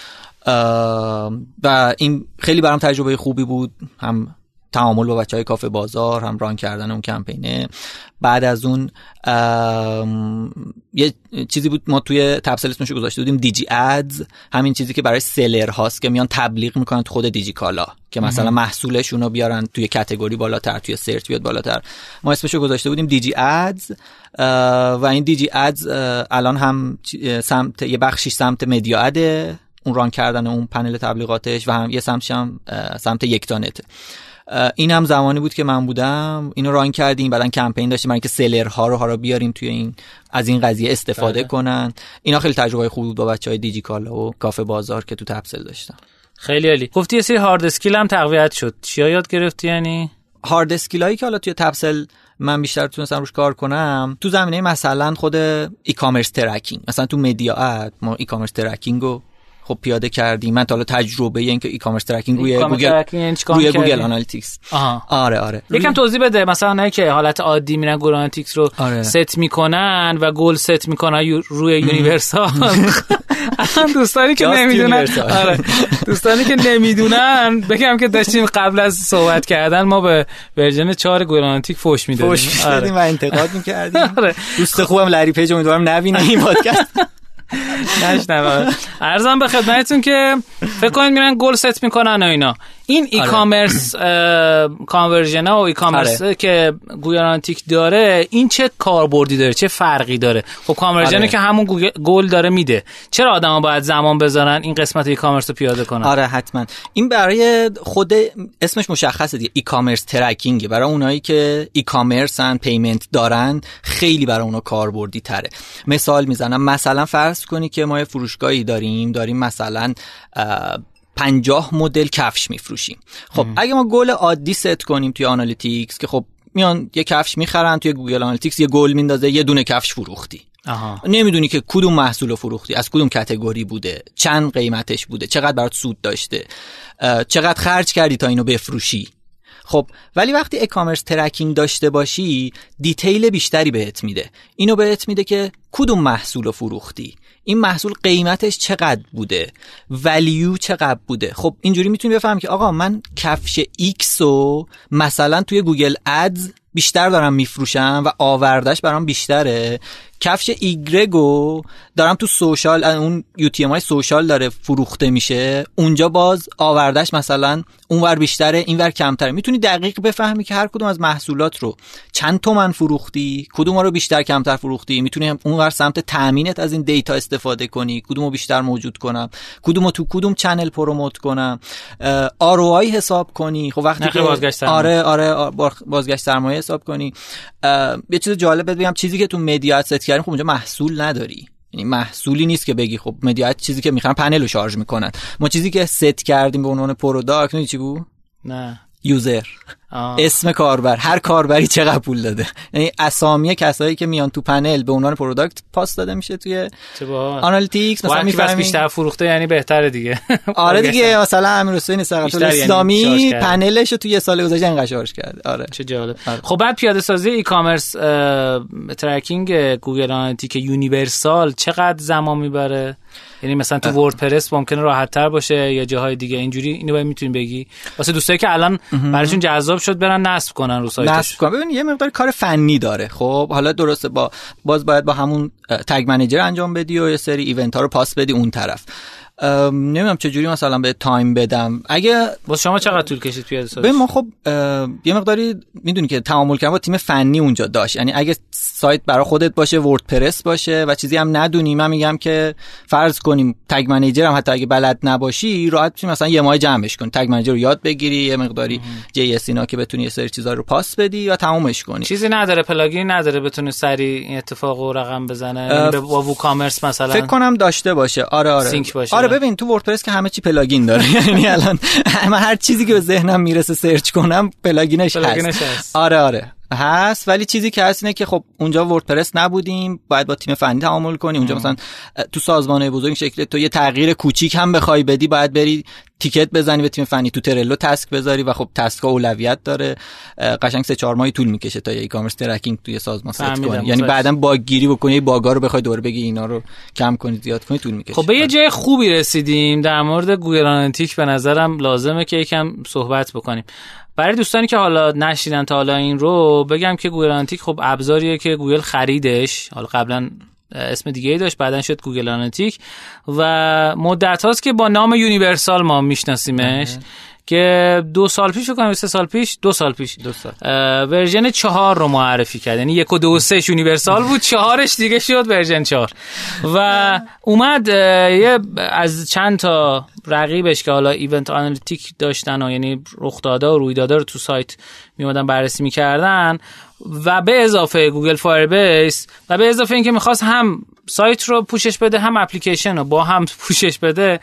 و این خیلی برام تجربه خوبی بود. هم تعامل با بچه های کافه بازار هم ران کردن اون کمپینه. بعد از اون یه چیزی بود ما توی تپسل اسمشو گذاشته بودیم Digi Ads. همین چیزی که برای seller هاست که میان تبلیغ می‌کنن تو خود دیجی کالا که مثلا محصولشون رو بیارن توی category بالاتر توی search بیاد بالاتر. ما اسمشو گذاشته بودیم Digi Ads و این Digi Ads الان هم سمت یه بخشی سمت مدیااده. اون run کردن اون پنل تبلیغاتش و هم یه سمتش هم سمت یکتانته این هم زمانی بود که من بودم. اینو run کردیم. بعدا کمپین داشتیم. برای که seller ها رو ها رو بیاریم توی این از این قضیه استفاده بله. کنن. اینا خیلی تجربه خوبی بود با بچهای های دیجیکالا و کافه بازار که تو تپسل داشتم خیلی عالی. گفتی یه سری hard skill هم تقویت شد. چیا یاد گرفتی یعنی؟ hard skill هایی که حالا توی تپسل من بیشتر تونستم روش کار کنم تو زمینه مثلا خود e-commerce tracking مثلا تو مدیا ما e-commerce tracking رو خب پیاده کردیم من تا حالا تجربه این که e-commerce tracking روی گوگل روی Google Analytics آره آره. یکم توضیح بده. مثلا اونایی که حالت عادی میرن Google Analytics رو آره. ست می‌کنن و goal set می‌کنن روی Universal. دوستانی که نمی‌دونن آره. دوستانی که نمی‌دونن بگم که داشتیم قبل از صحبت کردن ما به version 4 گوگل آنالیتیک فوش می‌دادیم. فوش می‌دادیم و انتقاد می‌کردیم. آره. دوست خوبم لری پیج امیدوارم نبینه این پادکست. نشنوه. عرضم به خدمتتون که فکر کنید میرن goal set می‌کنن و اینا. این e-commerce conversion ها و ای کامرس آره. که گوگل داره این چه کاربردی داره چه فرقی داره؟ خب conversion آره. که همون گل داره میده. چرا آدما باید زمان بذارن این قسمت e-commerce رو پیاده کنن؟ آره حتما. این برای خود اسمش مشخصه دیگه e-commerce tracking برای اونایی که e-commerce ن payment دارن خیلی برای اونا کاربردی تره. مثال می‌زنم. مثلا فرض کنی که ما فروشگاهی داریم داریم مثلا پنجاه مدل کفش میفروشیم. خب اگه ما گل عادی ست کنیم توی Analytics که خب میان یه کفش می‌خرن توی Google Analytics یه گل میندازه یه دونه کفش فروختی. آها. نمی‌دونی که کدوم محصول فروختی از کدوم category بوده چند قیمتش بوده چقدر برات سود داشته چقدر خرج کردی تا اینو بفروشی. خب ولی وقتی e-commerce tracking داشته باشی detail بیشتری بهت میده. اینو بهت میده که کدوم محصول رو فروختی. این محصول قیمتش چقدر بوده؟ value چقدر بوده؟ خب اینجوری می‌تونی بفهم که آقا من کفش ایکس رو مثلا توی Google Ads بیشتر دارم میفروشم و آوردش برام بیشتره. کفش ایگرگو دارم تو social اون UTM های social داره فروخته میشه. اونجا باز آوردش مثلا اونور بیشتره اینور کمتره. می‌تونی دقیق بفهمی که هر کدوم از محصولات رو چند تومن فروختی کدوم رو بیشتر کمتر فروختی. می‌تونی اونور سمت تامینت از این data استفاده کنی کدوم رو بیشتر موجود کنم. کدوم رو تو کدوم channel promote کنم. ROI حساب کنی. خب وقتی که آره آره بازگشت سرمایه حساب کنی. یه چیز جالب بگم. چیزی که تو مدیا کردیم خب اونجا محصول نداری. یعنی محصولی نیست که بگی خب مدیا چیزی که می‌خوان پنل رو شارژ می‌کنن. ما چیزی که ست کردیم به عنوان product چی بود؟ نه. user. اسم کاربر هر کاربری چقدر پول داده. یعنی اسامی کسایی که میان تو پنل به عنوان product پاس داده میشه توی Analytics مثلا می‌فهمی بیشتر فروخته یعنی بهتره دیگه. آره دیگه مثلا امیر حسین یعنی اسلامی پنلش تو یه سال گذشته انقدر شارژ کرد آره. چه جالب. آره. خب بعد پیاده سازی e-commerce tracking Google Analytics Universal چقدر زمان می‌بره؟ یعنی مثلا تو WordPress ممکنه راحت تر باشه یا جاهای دیگه؟ اینجوری اینو باید می‌تونی بگی. واسه دوستایی که الان براشون جذاب شد برن نصب کنن رو سایتش. نصب کنن. ببین یه مقدار کار فنی داره. خب حالا درسته با باز باید با همون tag manager انجام بدی و یه سری event ها رو پاس بدی اون طرف. نمی‌دونم چجوری مثلا به time بدم. اگه با شما چقدر طول کشید پیاده سازی ما خب یه مقداری می‌دونی که تعامل کردن با تیم فنی اونجا داشت. یعنی اگه سایت برای خودت باشه WordPress باشه و چیزی هم ندونی من میگم که فرض کنیم tag manager هم حتی اگه بلد نباشی راحت می‌تونی مثلا یه ماه جمعش کن. tag manager رو یاد بگیری یه مقداری JS اینا که بتونی یه سری چیزا رو پاس بدی یا تمومش کنی. چیزی نداره plugin نداره بتونه سری این اتفاق و رقم بزنه. یعنی با WooCommerce مثلا فکر کنم داشته باشه. آره آره. sync باشه. آره ببین تو WordPress که همه چی plugin داره. یعنی الان هر چیزی که به ذهنم می‌رسه search کنم plugin ش هست. آره آره. هست ولی چیزی که هست اینه که خب اونجا WordPress نبودیم باید با تیم فنی تعامل کنی. اونجا مثلا تو سازمان بزرگ شکل تو یه تغییر کوچیک هم بخوای بدی باید بری ticket بزنی به تیم فنی. تو Trello task بذاری و خب task اولویت داره. قشنگ سه چهار ماهی طول می‌کشه تا e-commerce tracking توی سازمان ست کنی. یعنی بعدا bug گیری بکنی bug ا رو بخوای دور بگی اینا رو کم کنی زیاد کنی طول می‌کشه. خب به یه جای خوبی رسیدیم. در مورد Google Analytics به نظرم لازمه که یکم صحبت بکنیم. برای دوستانی که حالا نشیدن تا حالا این رو بگم که Google Analytics خب ابزاریه که گوگل خریدش. حالا قبلا اسم دیگه ای داشت بعدا شد Google Analytics و مدت هاست که با نام Universal ما میشناسیمش. که دو سال پیش کنم سه سال پیش دو سال پیش. دو سال. version چهار رو معرفی کرد. یعنی یک و دو و سه Universal بود چهارش دیگه شد version چهار. و اومد یه از چند تا رقیبش که حالا event analytics داشتن و یعنی رخداده و رویداده رو تو سایت میومدن بررسی می‌کردن و به اضافه Google Firebase و به اضافه اینکه می‌خواست هم سایت رو پوشش بده هم اپلیکیشن رو با هم پوشش بده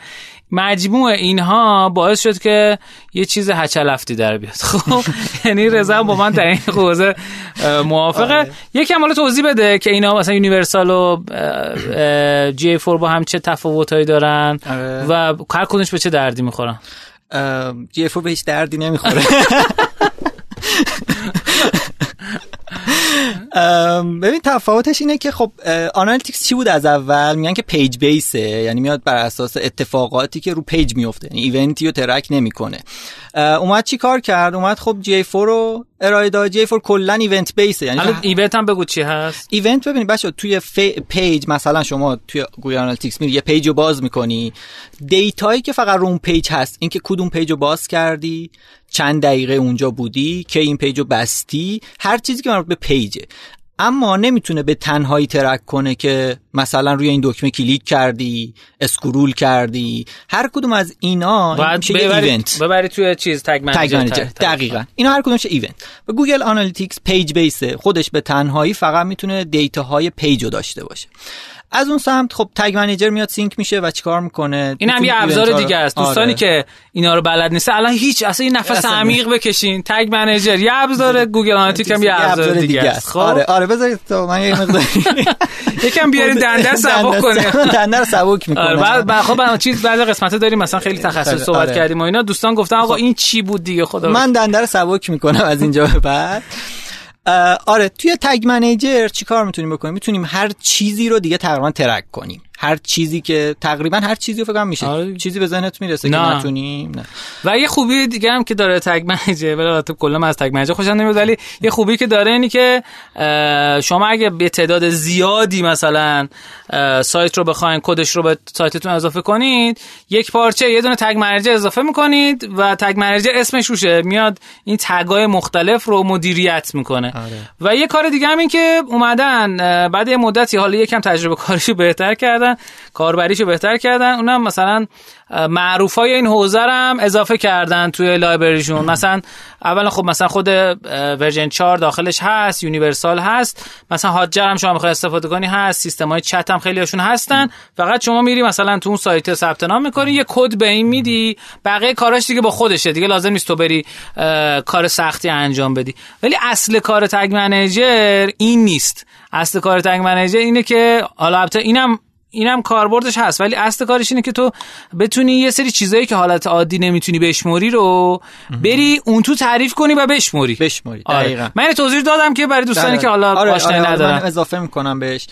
مجموع اینها باعث شد که یه چیز هشلهفتی در بیاد. خب یعنی رضا با من در این حوزه موافقه؟ آره. یکم حالا توضیح بده که اینا مثلا Universal و G4 با هم چه تفاوتایی دارن آره. و هر کدومش به چه دردی می‌خورن؟ G4 به هیچ دردی نمی‌خوره. ببین تفاوتش اینه که خب Analytics چی بود از اول؟ میگن که page base ه یعنی میاد بر اساس اتفاقاتی که رو page میفته یعنی event ی رو track نمی‌کنه. اومد چی کار کرد؟ اومد خب G4 رو ارائه داد. G4 کلا event base ه یعنی event هم بگو چی هست؟ event ببینید بچا توی page مثلا شما توی Google Analytics میری یه page رو باز می‌کنی. data یی که فقط رو اون page هست اینکه کدوم page رو باز کردی؟ چند دقیقه اونجا بودی که این page رو بستی هر چیزی که مربوط به page ه. اما نمی‌تونه به تنهایی track کنه که مثلا روی این دکمه کلیک کردی scroll کردی. هر کدوم از اینا میشه یه event. ببری توی چیز Tag Manager دقیقاً. اینا هر کدومش event. و Google Analytics page base ه خودش به تنهایی فقط می‌تونه data های page رو داشته باشه. از اون سمت خب تگ منیجر میاد سینک میشه و چیکار می‌کنه؟ این هم یه ابزار دیگه است. دوستانی آره. که اینا رو بلد نیست الان هیچ اصلا این نفس عمیق بکشین. تگ منیجر یه ابزار گوگل آنالیتیک هم یه ابزار دیگه است. خب؟ آره آره بذارید تو من یه مقدار یکم بیارین دنده سبک کنه دنده رو سبک می‌کنه. آره بعد خب چیز بعد قسمت داریم مثلا خیلی تخصص آره، صحبت کردیم و اینا. دوستان گفتن آقا خب. این چی بود دیگه؟ خدا من دنده رو سبک می‌کنم از اینجا به بعد. آره توی تگ منیجر چیکار می‌تونیم بکنیم؟ می‌تونیم هر چیزی رو دیگه تقریبا ترک کنیم. هر چیزی که تقریبا هر چیزی رو فکر میشه آره. چیزی به ذهنت می‌رسه نه. که نتونیم نه و یه خوبی دیگه هم که داره تگ منیجر ولی تو کلا از تگ منیجر خوشم نمیاد ولی یه خوبی که داره اینی که شما اگه به تعداد زیادی مثلا سایت رو بخواین کدش رو به سایتتون اضافه کنید یک پارچه یه دونه تگ منیجر اضافه می‌کنید و تگ منیجر اسمش روشه میاد این tag ای مختلف رو مدیریت می‌کنه آره. و یه کار دیگه هم این که اومدن بعد یه مدتی حالا یکم تجربه کاریشو بهتر کردن کردن کاربریشو بهتر کردن. اونم مثلا معروفای این حوزه هم اضافه کردن توی library شون مثلا اولا خب مثلا خود version 4 داخلش هست Universal هست. مثلا Hotjar هم شما می‌خوای استفاده کنی هست سیستم های چت هم خیلی هاشون هستن. فقط شما میری مثلا تو اون سایت ثبت نام می‌کنی یه کد به این میدی. بقیه کاراش دیگه با خودشه. دیگه لازم نیست تو بری کار سختی انجام بدی. ولی اصل کار تگ منیجر این نیست. اصل کار تگ منیجر اینه که حالا البته اینم اینم کاربردش هست ولی اصل کارش اینه که تو بتونی یه سری چیزایی که حالت عادی نمی‌تونی بشموری رو بری اون تو تعریف کنی و بشموری. بشموری آره. دقیقاً. من توضیح دادم که برای دوستانی که حالا آره آشنایی آره, آره ندارن. من اضافه می‌کنم بهش.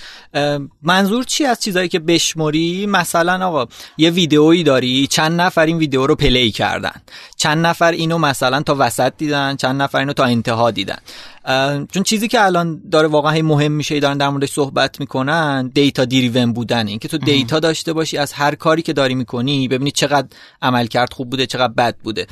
منظور چی از چیزایی که بشموری؟ مثلا آقا یه ویدئویی داری چند نفر این ویدئو رو play کردن. چند نفر اینو مثلا تا وسط دیدن چند نفر اینو تا انتها دیدن. چون چیزی که الان داره واقعا مهم میشه دارن در موردش صحبت می‌کنن data driven بودن این که تو data داشته باشی از هر کاری که داری می‌کنی ببینی چقدر عمل کرد خوب بوده چقدر بد بوده.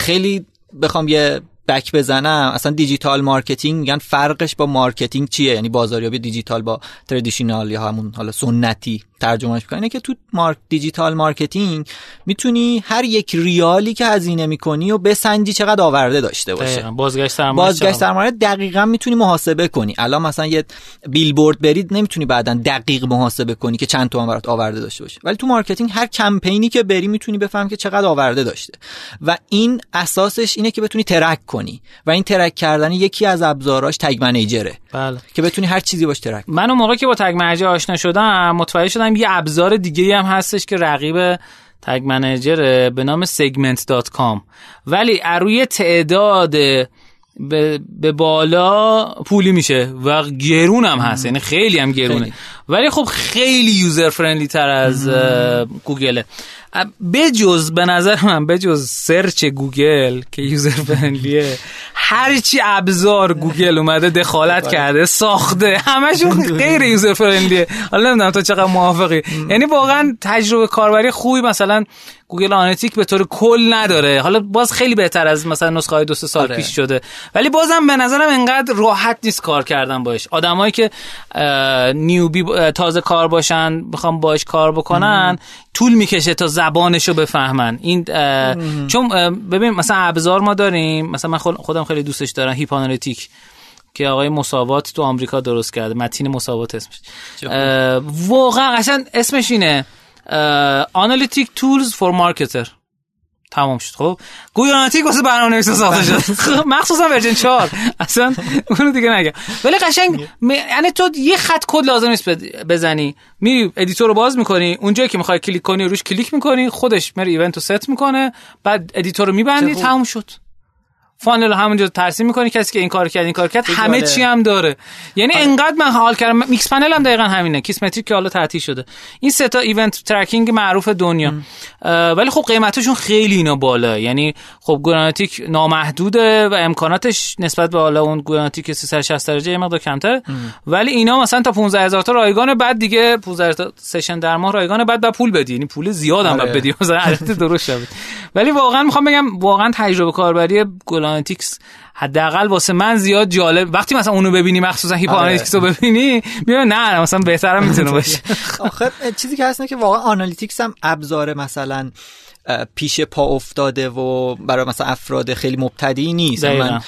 خیلی بخوام یه back بزنم. اصلا digital marketing میگن فرقش با marketing چیه؟ یعنی بازاریابی دیجیتال با traditional یا همون حالا سنتی ترجمهش می‌کنه که تو مارک digital marketing می‌تونی هر یک ریالی که هزینه می‌کنی و بسنجی چقدر آورده داشته باشه. بازگشت سرمایه بازگشت سرمایه دقیقا می‌تونی محاسبه کنی. الان مثلا یه بیلبورد برید نمی‌تونی بعدا دقیق محاسبه کنی که چند تومن برات آورده داشته باشه. ولی تو marketing هر کمپینی که بری می‌تونی بفهم که چقدر آورده داشته. و این اساسش اینه که بتونی track کنی. و این track کردن یکی از ابزاراش Tag Manager ه بله. که بتونی هر چیزی باش track من اون موقع که با Tag Manager آشنا شدم متوجه شدم یه ابزار دیگه هم هستش که رقیب Tag Manager به نام segment.com ولی روی تعداد به, بالا پولی میشه و گرون هم هست. یعنی خیلی هم گرونه. ولی خب خیلی user friendly تر از گوگله. بجز به نظر من بجز search Google که user friendly ه هرچی ابزار گوگل اومده دخالت بله. کرده ساخته. همشون غیر user friendly ه حالا نمی‌دونم تو چقدر موافقی. یعنی واقعا تجربه کاربری خوبی مثلا Google Analytic به طور کل نداره. حالا باز خیلی بهتر از مثلا نسخه های دو سال آره. پیش شده. ولی بازم به نظرم انقدر راحت نیست کار کردن باش آدمایی که newbie تازه کار باشن بخوام باش کار بکنن طول می‌کشه تا زبانشو بفهمن. این چون ببین مثلا ابزار ما داریم. مثلا من خودم خیلی دوستش دارم. Heap Analytic که آقای موثقی تو آمریکا درست کرده. متین مساوات اسمش. واقعا اصلا اسمش اینه. analytic tools for marketer تمام شد. خب Google Analytic واسه برنامه نویس ساخته شد. خب، مخصوصا version 4 اصلا اونو دیگه نگم. ولی قشنگ یعنی تو یه خط کد لازم نیست بزنی. میری editor رو باز می‌کنی. اونجایی که می‌خوای کلیک کنی روش کلیک می‌کنی. خودش میره event رو ست می‌کنه. بعد ادیتور رو میبندی. تمام شد. فانل همونجا ترسیم می‌کنی کسی که این کار کرد این کار کرد همه چی هم داره. یعنی آره. انقدر من حال کردم. میکس پنل هم دقیقا همینه. کیسمتریک که حالا تعطیل شده. این سه تا ایونت ترکینگ معروف دنیا. ولی خب قیمتشون خیلی اینا بالا. یعنی خب گراناتیک نامحدوده و امکاناتش نسبت به حالا اون گراناتیک 360 درجه یه مقدار کمتره. ولی اینا مثلا تا 15000 تا رایگان بعد دیگه 15 تا سشن در ماه رایگان بعد با پول بدی. یعنی پول زیاد هم آره. بدی. مثلا درست شد ولی واقعا می‌خوام بگم واقعا تجربه کاربری Analytics حداقل واسه من زیاد جالب. وقتی مثلا اونو ببینی مخصوصا Heap Analytics رو ببینی میگم نه مثلا بهترم می‌تونه باشه. آخه چیزی که هست که واقعا Analytics هم ابزار مثلا پیش پا افتاده و برای مثلا افراد خیلی مبتدی نیست. من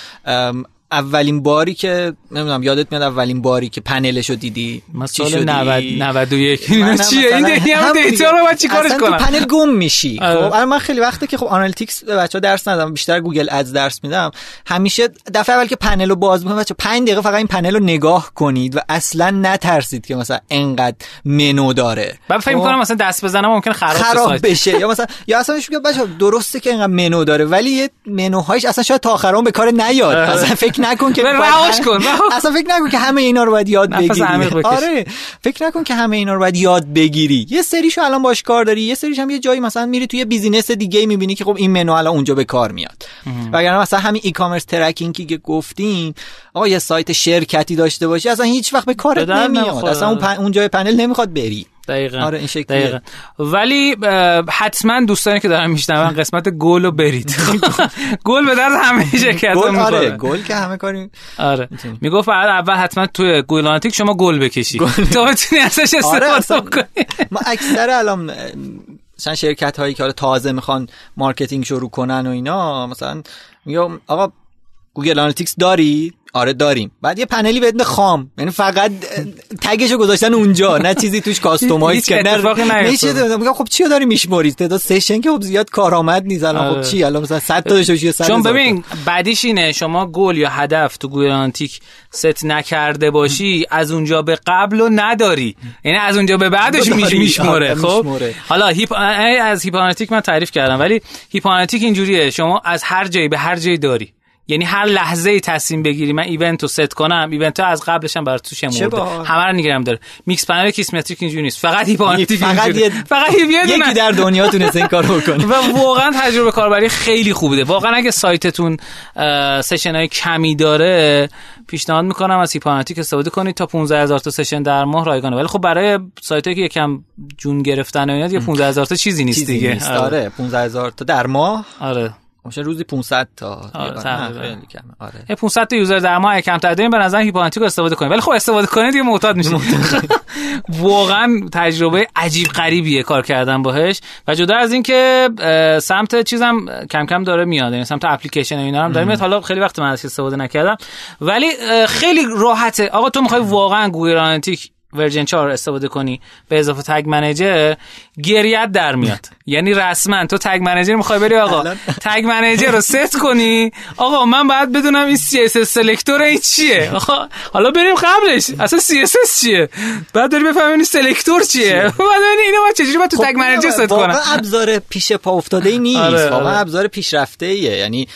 اولین باری که نمی‌دونم یادت میاد اولین باری که پنلش رو دیدی؟ سال 90 91 اینا چیه؟ این دیتا رو من چیکارش کنم؟ تو پنل گم میشی. آره. خب من خیلی وقته که خب Analytics به بچا درس ندادم بیشتر Google Ads درس میدم. همیشه دفعه اول که پنل رو باز می‌کنم بچا 5 دقیقه فقط این پنل رو نگاه کنید و اصلا نترسید که مثلا انقدر منو داره. من فکر می‌کنم مثلا دست بزنم ممکن خراب, خراب بشه. یا مثلا یا اصلا میگه بچا درسته که انقدر منو داره ولی منوهاش اصلا شاید تا آخرام به کار نیاد. آره. اصلا فکر نکن که رهاش کن اصلا فکر نکن که همه اینا رو باید یاد بگیری. آره فکر نکن که همه اینا رو باید یاد بگیری. یه سریشو الان باش کار داری یه سریش هم یه جایی مثلا میری توی business دیگه می‌بینی که خب این منو الان اونجا به کار میاد. وگرنه مثلا همین e-commerce tracking ی که گفتیم آقا یه سایت شرکتی داشته باشی اصلا هیچ وقت به کارت نمیاد. اصلا اون, پن... اون جای پنل نمی‌خواد بری. دقیقا. آره این شکلیه. ولی حتما دوستانی که دارن میشنون قسمت گل رو برید. گل به درد همه شرکت گل آره گل که همه کاری آره. می‌گفت اول حتما توی Google Analytics شما گل بکشی. تا بتونی ازش آره، استفاده کنی. ما اکثر الان مثلا شرکت هایی که تازه می‌خوان marketing شروع کنن و اینا مثلا میگم آقا Google Analytics داری؟ آره داریم. بعد یه پنلی بدون خام. یعنی فقط tag شو گذاشتن اونجا نه چیزی توش customize کردن نه میگم خب چی داری میشماری تعداد session که خب زیاد کارآمد نیست. الان خب آره. چی؟ الان مثلا 100 تا داشته 100 چون ببین بعدیش اینه شما گل یا هدف تو Google Analytics set نکرده باشی از اونجا به قبل و نداری. یعنی از اونجا به بعدش میشموره آره، خب؟ حالا Heap از Heap Analytics من تعریف کردم ولی Heap Analytics اینجوریه. شما از هر جایی به هر جایی داری. یعنی هر لحظه ای تصمیم بگیری من event رو ست کنم event ها از قبلش هم برای تو شمرده. همه رو نگه‌م داره. Mixpanel Kissmetrics اینجوری نیست. فقط Heap Analytics فقط یه فقط یکی در دنیا تونسته این کارو بکنه. و واقعا تجربه کاربری خیلی خوبه واقعا اگه سایتتون session های کمی داره پیشنهاد می‌کنم از Heap Analytics استفاده کنید تا 15000 تا session در ماه رایگانه. ولی خب برای سایتی که یکم جون گرفتن و اینا دیگه 15000 تا چیزی نیست دیگه. آره. 15000 تا در ماه. آره. باشه روزی 500 تا. آره. آره 500 تا user در ماه کمتر داریم به نظر Heap Analytics رو استفاده کنید ولی خب استفاده کنید دیگه معتاد میشید. واقعا تجربه عجیب غریبیه کار کردن باهش. و جدا از اینکه سمت چیزم کم کم داره میاد. یعنی سمت اپلیکیشن و اینا هم داره میاد. حالا خیلی وقت من ازش استفاده نکردم. ولی خیلی راحته. آقا تو می‌خوای واقعا Google Analytics version 4 استفاده کنی به اضافه Tag Manager گریه‌ت در میاد. یعنی رسما تو Tag Manager می‌خوای بری آقا. Tag Manager رو ست کنی. آقا من باید بدونم این CSS selector این چیه. آقا حالا بریم قبلش. اصلا CSS چیه؟ بعد بفهمیم این selector چیه؟ بعد ببین اینو ما چجوری باید تو خب Tag Manager set کنم. واقعا ابزار پیش پا افتاده ای نیست. آره، واقعا آره. ابزار پیشرفته ایه یعنی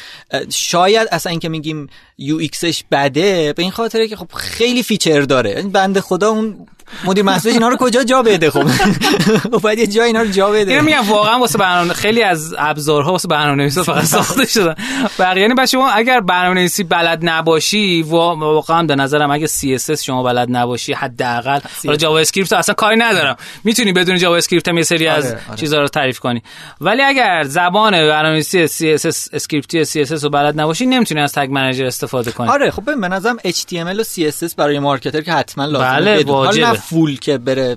شاید اصلا اینکه میگیم UX ش بده به این خاطره که خب خیلی feature داره. این بنده خدا اون مدیر محصولش اینا رو کجا جا بده؟ خب. باید یه جا اینا رو جا بده. اینو میگم واقعا واسه برنامه خیلی از ابزارها واسه برنامه‌نویسی فقط ساخته شدن. بقیه یعنی بچه شما اگر برنامه‌نویسی بلد نباشی واقعا به نظرم اگه CSS شما بلد نباشی حداقل حالا JavaScript اصلا کاری ندارم. می‌تونی بدون JavaScript هم یه سری از آره، آره. چیزا رو تعریف کنی. ولی اگر زبان برنامه‌نویسی CSS script ی CSS رو بلد نباشی نمی‌تونی از Tag Manager استفاده کنی. آره خب به نظرم HTML و CSS برای marketer که حتما لازمه بله واجبه. full که بره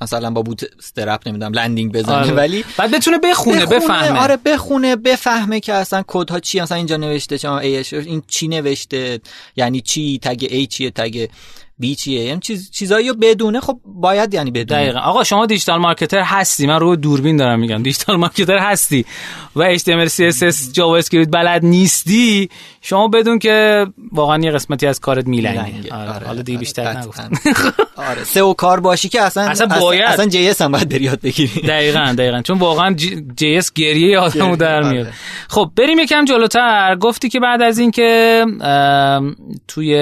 مثلا با Bootstrap نمی‌دونم landing بزنه آره. ولی بعد بتونه بخونه, بخونه بفهمه آره بخونه بفهمه که اصلا کد چی مثلا اینجا نوشته چون این چی نوشته یعنی چی tag A چیه tag B یعنی چیز چیزایی رو بدونه خب باید یعنی بدونه. دقیقا. آقا شما digital marketer هستی. من رو دوربین دارم میگم. digital marketer هستی. و HTML CSS JavaScript بلد نیستی. شما بدون که واقعا یه قسمتی از کارت میلنگه آره. آره. حالا دیگه بیشتر نگفتم. آره. سئو کار باشی که اصلا اصلا باید. اصلا JS هم باید بری یاد بگیری. دقیقاً دقیقاً. چون واقعا JS گریه آدمو در میاد. آره. خب بریم یکم جلوتر. گفتی که بعد از اینکه توی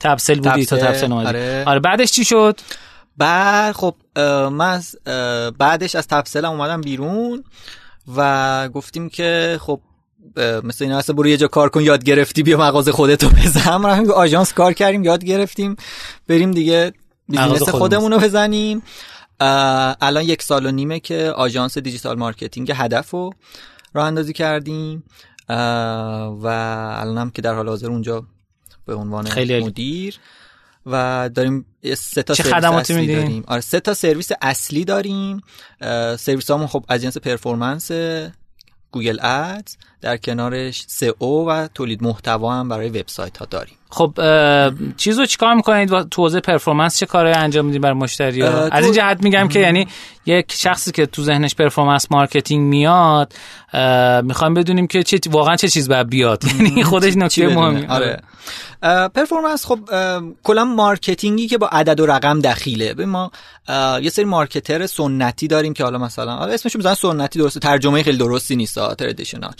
تبسل بودی تا تبسل اومدی. آره. آره بعدش چی شد؟ بعد خب من بعدش از تبسلم اومدم بیرون و گفتیم که خب مثل این اصلا برو یه جا کار کن یاد گرفتی بیا مغازه خودتو بزن. رفتیم آژانس کار کردیم یاد گرفتیم بریم دیگه business خودمون. رو بزنیم. الان یک سال و نیمه که آژانس digital marketing هدف رو راه اندازی کردیم. و الان هم که در حال حاضر اونجا به عنوان خیلی مدیر. و داریم سه تا سرویس اصلی داریم. آره سه تا سرویس اصلی داریم. سرویس همون خب از جنس performance Google Ads. در کنارش سئو و تولید محتوا هم برای وبسایت ها داریم. خب چیزو چیکار می‌کنید تو حوزه performance چه کارهایی انجام می‌دید برای مشتری ها؟ از این جهت میگم که یعنی یک شخصی که تو ذهنش performance marketing میاد می‌خوایم بدونیم که چه واقعا چه چیز باید بیاد. یعنی خودش نکته مهمی آره. performance خب کلا marketing ی که با عدد و رقم دخیله. به ما یه سری marketer سنتی داریم که حالا مثلا حالا اسمش مثلا سنتی درسته ترجمه خیلی درستی نیست traditional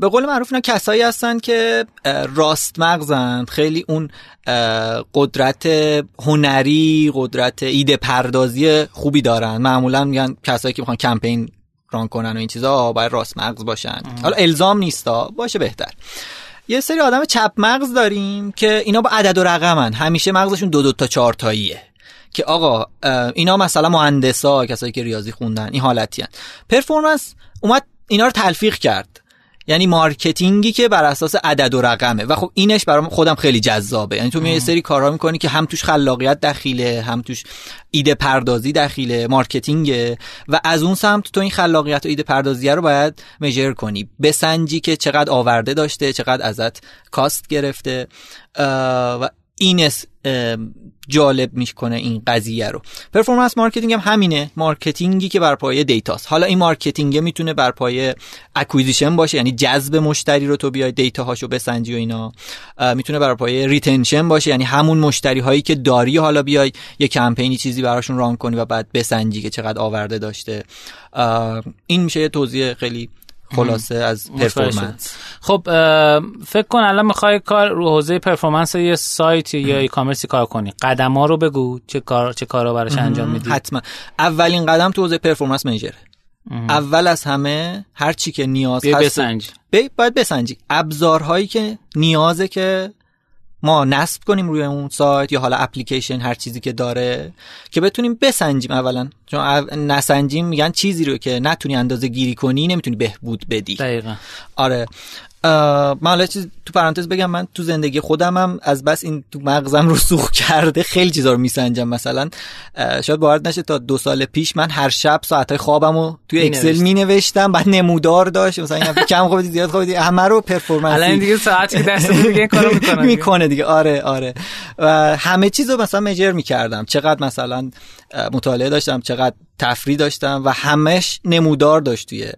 به قول معروف اینا کسایی هستن که راست مغزن. خیلی اون قدرت هنری قدرت ایده پردازی خوبی دارن. معمولا میگن کسایی که می‌خوان کمپین run کنن و این چیزا باید راست مغز باشن. حالا الزام نیستا باشه بهتر. یه سری آدم چپ مغز داریم که اینا با عدد و رقمن. همیشه مغزشون دو دو تا چهار تاییه. که آقا اینا مثلا مهندسا کسایی که ریاضی خوندن این حالتی هن. performance اومد اینا رو تلفیق کرد. یعنی مارکتینگی که بر اساس عدد و رقمه. و خب اینش برام خودم خیلی جذابه. یعنی تو میای یه سری کارا می‌کنی که هم توش خلاقیت دخیله هم توش ایده پردازی دخیله مارکتینگه. و از اون سمت تو این خلاقیت و ایده پردازی رو باید measure کنی. بسنجی که چقدر آورده داشته چقدر ازت cost گرفته. و این جالب می‌کنه این قضیه رو. performance marketing هم همینه. مارکتینگی که بر پایه دیتاست حالا این مارکتینگ می‌تونه بر پایه acquisition باشه یعنی جذب مشتری رو تو بیای دیتا هاشو بسنجی و اینا. می‌تونه بر پایه retention باشه یعنی همون مشتری هایی که داری حالا بیای یه کمپینی چیزی براشون run کنی و بعد بسنجی که چقدر آورده داشته. این میشه یه توضیح خیلی خلاصه از performance. خب فکر کن الان می‌خوای کار رو حوزه performance یه سایت یا e-commerce ی کار کنی. قدم ها رو بگو چه کار چه کارا براش انجام میدی. حتما. اولین قدم تو حوزه performance measure ه. اول از همه هر چی که نیاز هست بسنج باید بسنجی. ابزارهایی که نیازه که ما نصب کنیم روی اون سایت یا حالا اپلیکیشن هر چیزی که داره که بتونیم بسنجیم اولا. چون نسنجیم میگن چیزی رو که نتونی اندازه گیری کنی نمی‌تونی بهبود بدی. دقیقا. آره. من حالا چیز تو پرانتز بگم من تو زندگی خودمم از بس این تو مغزم رسوخ کرده خیلی چیزا رو میسنجم. مثلا شاید باورت نشه تا دو سال پیش من هر شب ساعتای خوابم رو توی اکسل می نوشتم بعد نمودار داشت. مثلا این کم خوابیدی زیاد خوابیدی همه رو performance الان دیگه ساعتی دست دیگه کارو می‌کنه می‌کنه دیگه. آره آره. و همه چیزو مثلا measure می‌کردم. چقدر مثلا مطالعه داشتم چقدر تفریح داشتم و همش نمودار داشت توی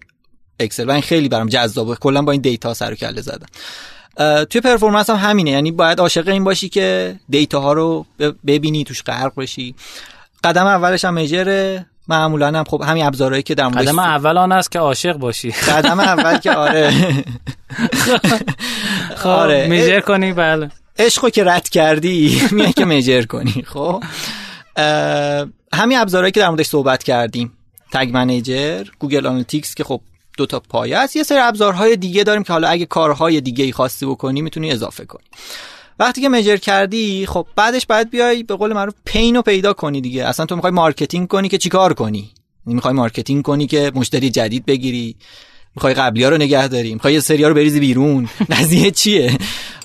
اکسل و این خیلی برام جذابه. کلا با این دیتا سر و کله زدم. توی performance هم همینه. یعنی باید عاشق این باشی که دیتا ها رو ببینی توش غرق بشی. قدم اولش هم measure ه. معمولا هم خب همین ابزارهایی که در قدم اول آن است که عاشق باشی. قدم اول که آره. خب آره. measure کنی بله. عشقو که رد کردی میای که measure کنی. خب. همین ابزارهایی که در موردش صحبت کردیم. Tag Manager Google Analytics که خب دو تا پایه است. یه سری ابزارهای دیگه داریم که حالا اگه کارهای دیگه ای خواستی بکنی می‌تونی اضافه کنی. وقتی که measure کردی خب بعدش باید بیای به قول معروف pain رو پیدا کنی دیگه. اصلا تو می‌خوای مارکتینگ کنی که چیکار کنی؟ می‌خوای مارکتینگ کنی که مشتری جدید بگیری؟ می‌خوای قبلی ها رو نگه داری؟ می‌خوای یه سری ها رو بریزی بیرون؟ قضیه چیه؟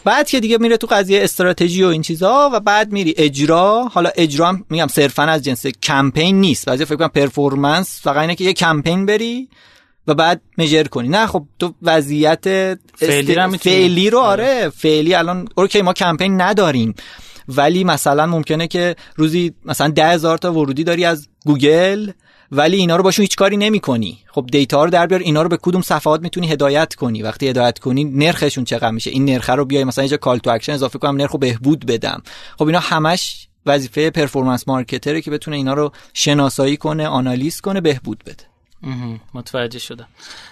بعد که دیگه میره تو قضیه استراتژی و این چیزا و بعد میری اجرا. حالا اجرا میگم صرفا از جنس کمپین نیست. بعضی فکر کنم performance فقط اینه که یه کمپین بری و بعد measure کنی. نه خب تو وضعیت فعلی, است... فعلی رو آره. آره. فعلی الان okay ما کمپین نداریم. ولی مثلا ممکنه که روزی مثلا ده هزار تا ورودی داری از گوگل ولی اینا رو باشون هیچ کاری نمی کنی خب دیتا رو در بیار اینا رو به کدوم صفحات می‌تونی هدایت کنی. وقتی هدایت کنی نرخشون چقدر میشه؟ این نرخ رو بیای مثلا اینجا call to action اضافه کنم نرخ رو بهبود بدم. خب اینا همش وظیفه performance marketer ه که بتونه اینا رو شناسایی کنه آنالیز کنه بهبود بده. متوجه شدم.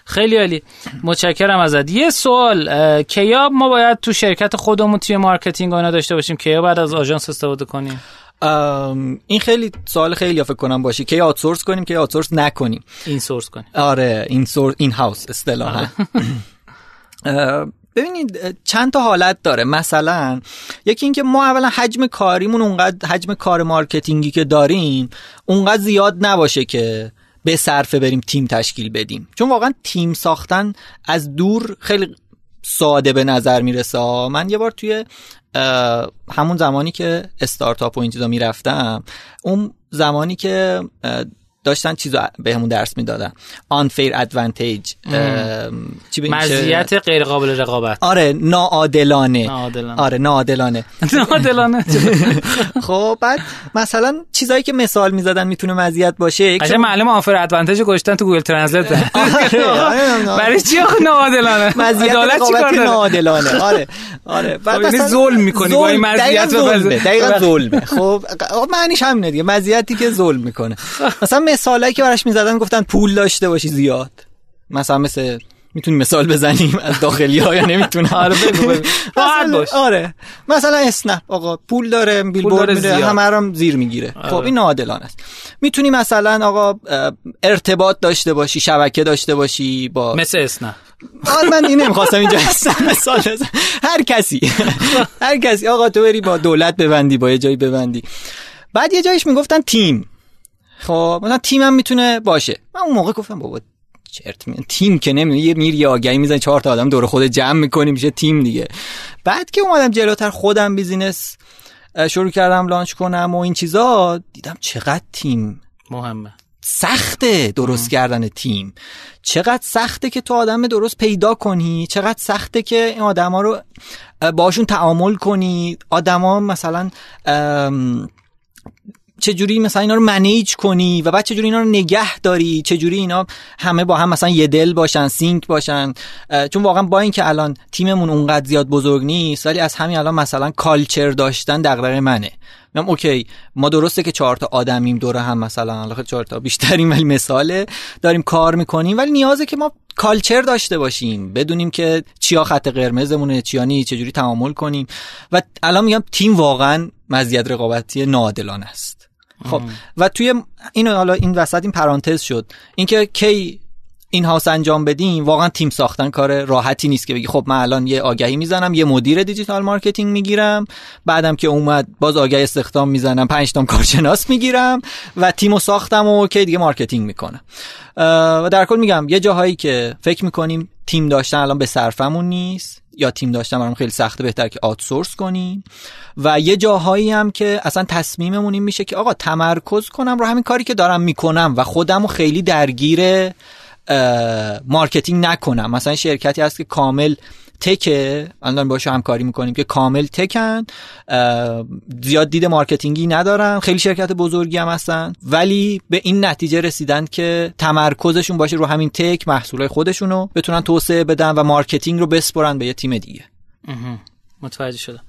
خیلی عالی. متشکرم ازت. یه سوال کیا ما باید تو شرکت خودمون توی مارکتینگ اینا داشته باشیم. کیا بعد از آژانس استفاده کنیم. این خیلی سوال خیلی فکر کنم باشه. که outsource کنیم که outsource نکنیم. insource کنیم. آره insource in-house اصطلاحا ببینید چند تا حالت داره. مثلا یکی اینکه ما اولا حجم کاریمون اونقدر حجم کار مارکتینگی که داریم اونقدر زیاد نباشه که به صرفه بریم تیم تشکیل بدیم. چون واقعا تیم ساختن از دور خیلی ساده به نظر می‌رسه. من یه بار توی همون زمانی که استارتاپ و این چیزا می‌رفتم اون زمانی که داشتن چیزو بهمون درس می‌دادن. Unfair advantage چی مزیت غیر قابل رقابت. آره ناعادلانه. ناعادلانه. آره ناعادلانه. ناعادلانه. خب بعد مثلا چیزایی که مثال می‌زدن می‌تونه مزیت باشه قشنگ معلم unfair advantage گذاشتن تو Google Translate آره، آره، برای چی ناعادلانه؟ مزیت رقابت ناعادلانه. آره آره. بعد خب، یعنی مثلا ظلم می‌کنی با این مزیت دقیقاً ظلمه خب معنیش همینه دیگه مزیتی که ظلم می‌کنه. مثلا مثالایی که براش می‌زدن گفتن پول داشته باشی زیاد. مثلا مثل می‌تونی مثال بزنیم؟ از داخلی ها یا نمی‌تونم آره بگو باش. آره. مثلا اسنپ آقا پول داره بیلبورد میده همه رو زیر می‌گیره. آره. خب این ناعادلانه است. می‌تونی مثلا آقا ارتباط داشته باشی شبکه داشته باشی با مثل اسنپ. آره من این نمی‌خواستم اینجا مثال بزن هر کسی. هر کسی. آقا تو بری با دولت ببندی با یه جایی ببندی. بعد یه جایش می‌گفتن تیم. خب مثلا تیم هم می‌تونه باشه. من اون موقع گفتم بابا چرت می... تیم که نمی‌دونی یه میری آگهی می‌زنی چهار تا آدم دور خود جمع می‌کنی میشه تیم دیگه. بعد که اومدم جلوتر خودم business شروع کردم launch کنم و این چیزا دیدم چقدر تیم مهمه. سخته درست کردن تیم. چقدر سخته که تو آدم درست پیدا کنی. چقدر سخته که این آدما رو باشون تعامل کنی. آدما مثلا چجوری مثلا اینا رو منیج کنی و بعد چجوری اینا رو نگه داری؟ چجوری اینا همه با هم مثلا یه دل باشن سینک باشن؟ چون واقعا با اینکه الان تیممون اونقدر زیاد بزرگ نیست ولی از همین الان مثلا کالچر داشتن دغدغه منه. میگم okay ما درسته که چهار تا آدمیم دور هم مثلا الان چهار تا بیشتریم ولی مثاله. داریم کار می‌کنیم ولی نیازه که ما culture داشته باشیم. بدونیم که چیا خط قرمزمونه چیا نیست چجوری تعامل کنیم. و الان میگم تیم واقعا مزیت رقابتی ناعادلانه است. خب و توی این حالا این وسط این پرانتز شد. اینکه کی in-house انجام بدیم واقعا تیم ساختن کار راحتی نیست که بگی خب من الان یه آگهی می‌زنم یه مدیر digital marketing می‌گیرم بعدم که اومد باز آگهی استخدام می‌زنم پنج تا کارشناس می‌گیرم و تیمو ساختم و کی دیگه marketing می‌کنم و در کل میگم یه جاهایی که فکر می‌کنیم تیم داشتن الان به صرفمون نیست. یا تیم داشتن برام خیلی سخته بهتر که outsource کنیم. و یه جاهایی هم که اصلا تصمیممون این میشه که آقا تمرکز کنم رو همین کاری که دارم می‌کنم و خودم خیلی درگیر marketing نکنم. مثلا شرکتی هست که کامل tech ه. الان باشه همکاری می‌کنیم که کامل tech ان. زیاد دید marketing ی ندارن. خیلی شرکت بزرگی هم هستن. ولی به این نتیجه رسیدن که تمرکزشون باشه رو همین تک محصولای خودشونو بتونن توسعه بدن و marketing رو بسپرن به یه تیم دیگه. متوجه شدم.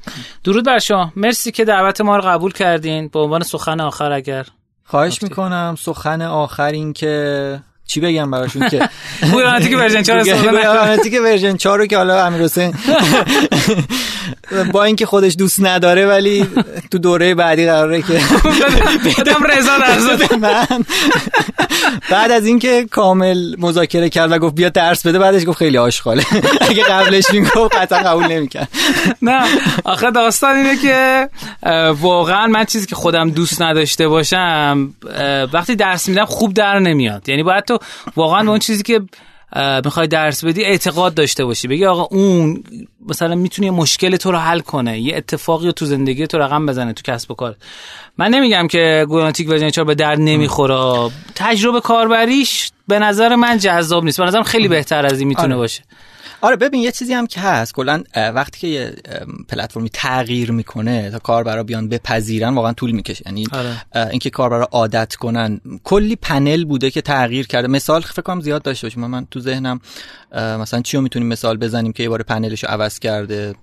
درود بر شما. مرسی که دعوت ما رو قبول کردین. به عنوان سخن آخر اگر. خواهش می‌کنم. سخن آخر این که چی بگم براشون که؟ گویانتیک ورژن 4 گویانتیک ورژن 4 رو که حالا امیر حسین با اینکه خودش دوست نداره ولی تو دوره بعدی قراره که بدم رضا در من. بعد از اینکه کامل مذاکره کرد و گفت بیا درس بده بعدش گفت خیلی آشغاله. اگه قبلش می‌گفت قطعا قبول نمی‌کرد. نه آخه داستان اینه که واقعا من چیزی که خودم دوست نداشته باشم وقتی درس میدم خوب در نمیاد. یعنی باید تو واقعا به اون چیزی که می‌خوای درس بدی اعتقاد داشته باشی. بگی آقا اون مثلا می‌تونه یه مشکل تو رو حل کنه یه اتفاقی تو زندگی تو رقم بزنه تو کسب و کار. من نمیگم که گوناتیک ورژن 4 به درد نمی‌خوره. تجربه کاربریش به نظر من جذاب نیست. به نظرم خیلی بهتر از این می‌تونه آره. باشه. آره ببین یه چیزی هم که هست. کلا وقتی که یه پلتفرمی تغییر می‌کنه تا کاربرا بیان بپذیرن واقعا طول می‌کشه. یعنی آره. اینکه کاربرا عادت کنن. کلی پنل بوده که تغییر کرده. مثال فکر کنم زیاد داشته باشیم. من تو ذهنم مثلا چی رو می‌تونیم مثال بزنیم که یه بار پنلش رو عوض کرده؟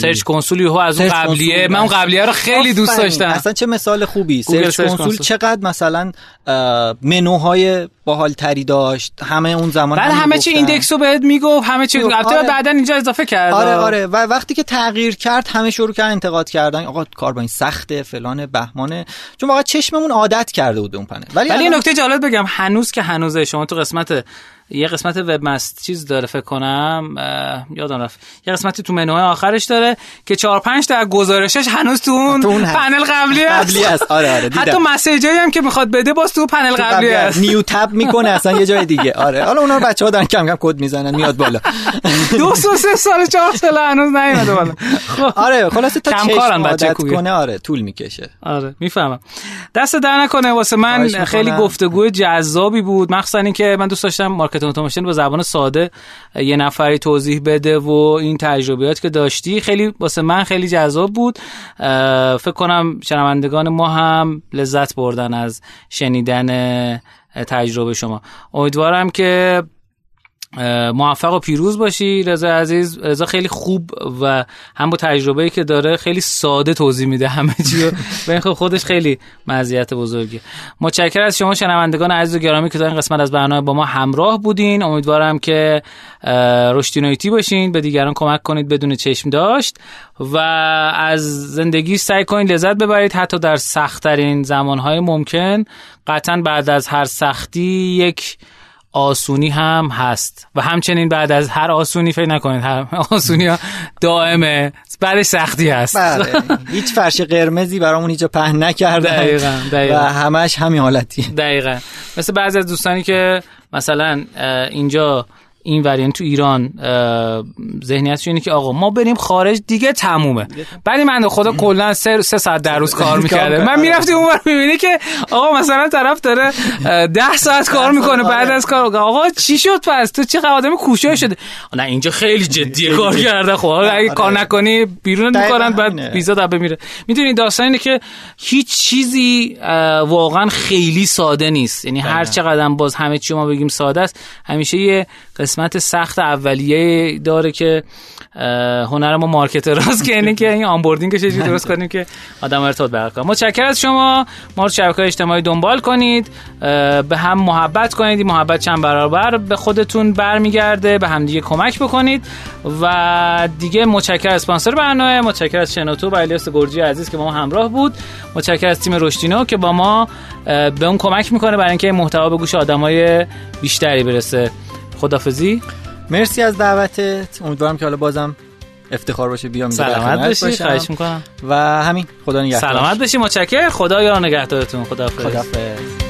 Search Console ها از اون قبلیه. من اون قبلیه رو خیلی دوست داشتم. اصلا چه مثال خوبی. Search Console چقدر مثلا منوهای باحال تری داشت؟ همه اون زمان بعد همه چی index رو بهت می‌گفت همه چی البته آره. بعدا اینجا اضافه کرد آره آره. و وقتی که تغییر کرد همه شروع کردن انتقاد کردن. آقا کار با این سخته فلان بهمانه. چون واقعا چشممون عادت کرده بود اون پنل. ولی, ولی نکته جالب بگم. هنوز که هنوزه شما تو قسمت یه قسمت وب مست چیز داره فکر کنم یادم رفت. یه قسمتی تو منوهای آخرش داره که 4 5 تا گزارشش هنوز تو اون پنل قبلی است قبلی است آره آره دیدم. حتی مسیجایی هم که می‌خواد بده باز تو پنل قبلی است نیو تب می‌کنه اصلا یه جای دیگه. آره. حالا اونا بچه‌ها دارن کم کم کد می‌زنن میاد بالا. دو سه سال چهار سال هنوز نیومده بالا. خب. آره خلاصه تا کم کارن بچه کنه آره طول می‌کشه. آره می‌فهمم. دستت درد نکنه واسه من خیلی گفتگو جذابی بود. مخصوصا اینکه من دوست داشتم market marketing اتوماسیون به زبان ساده یه نفری توضیح بده و این تجربیات که داشتی. خیلی واسه من خیلی جذاب بود. فکر کنم شنوندگان ما هم لذت بردن از شنیدن تجربه شما. امیدوارم که موفق و پیروز باشی رضا عزیز. رضا خیلی خوب و هم با تجربه‌ای که داره خیلی ساده توضیح میده همه چی و این خودش خیلی مزیت بزرگی متشکرم از شما شنوندگان عزیز و گرامی که در این قسمت از برنامه با ما همراه بودین. امیدوارم که رشدینویتی باشین به دیگران کمک کنید بدون چشم داشت. و از زندگی سعی کنید لذت ببرید حتی در سختترین زمانهای ممکن. قطعا بعد از هر سختی یک آسونی هم هست. و همچنین بعد از هر آسونی فکر نکنید هر آسونی ها دائمه بعد سختی هست. بله. هیچ فرش قرمزی برامون هیچ پهن نکرده. دقیقا, دقیقا. و همش همین حالتی دقیقا. مثل بعضی از دوستانی که مثلا اینجا این ورین تو ایران ذهنیتش اینه که آقا ما بریم خارج دیگه تمومه. ولی من خدا کلا سه, سه ساعت در روز کار می‌کرده. من می‌رفتی اون می‌بینی که آقا مثلا طرف داره ده ساعت کار می‌کنه بعد از کار. آقا چی شد پس؟ تو چه آدم کوشش شده. نه اینجا خیلی جدیه کار کرده. خب اگه کار آره. نکنی بیرون می‌کنن بعد ویزا دبه میره می‌دونی داستان اینه که هیچ چیزی واقعا خیلی ساده نیست. یعنی هر چقدر باز همه چی ما بگیم ساده است همیشه یه قسمت سخت اولیه داره که هنر ما مارکت راست که اینه که این آنبوردینگ چجوری درست کنیم که آدم ارتباط برقرار متشکرم از شما. ما رو شبکه‌های اجتماعی دنبال کنید. به هم محبت کنید. محبت چند برابر به خودتون برمیگرده. به هم دیگه کمک بکنید. و دیگه متشکر از اسپانسر برنامه. متشکر از شنوتو و الیاس گرجی عزیز که با ما همراه بود. متشکر از تیم رشدینو که با ما به اون کمک می‌کنه برای اینکه محتوا به گوش آدمای بیشتری برسه. خدافزی. مرسی از دعوتت. امیدوارم که حالا بازم افتخار باشه بیام سلامت باشی خواهش می‌کنم. و همین خدا نگهدار. سلامت باشی متشکرم. خدا یار نگهدارتون خدافظ. خدافظ.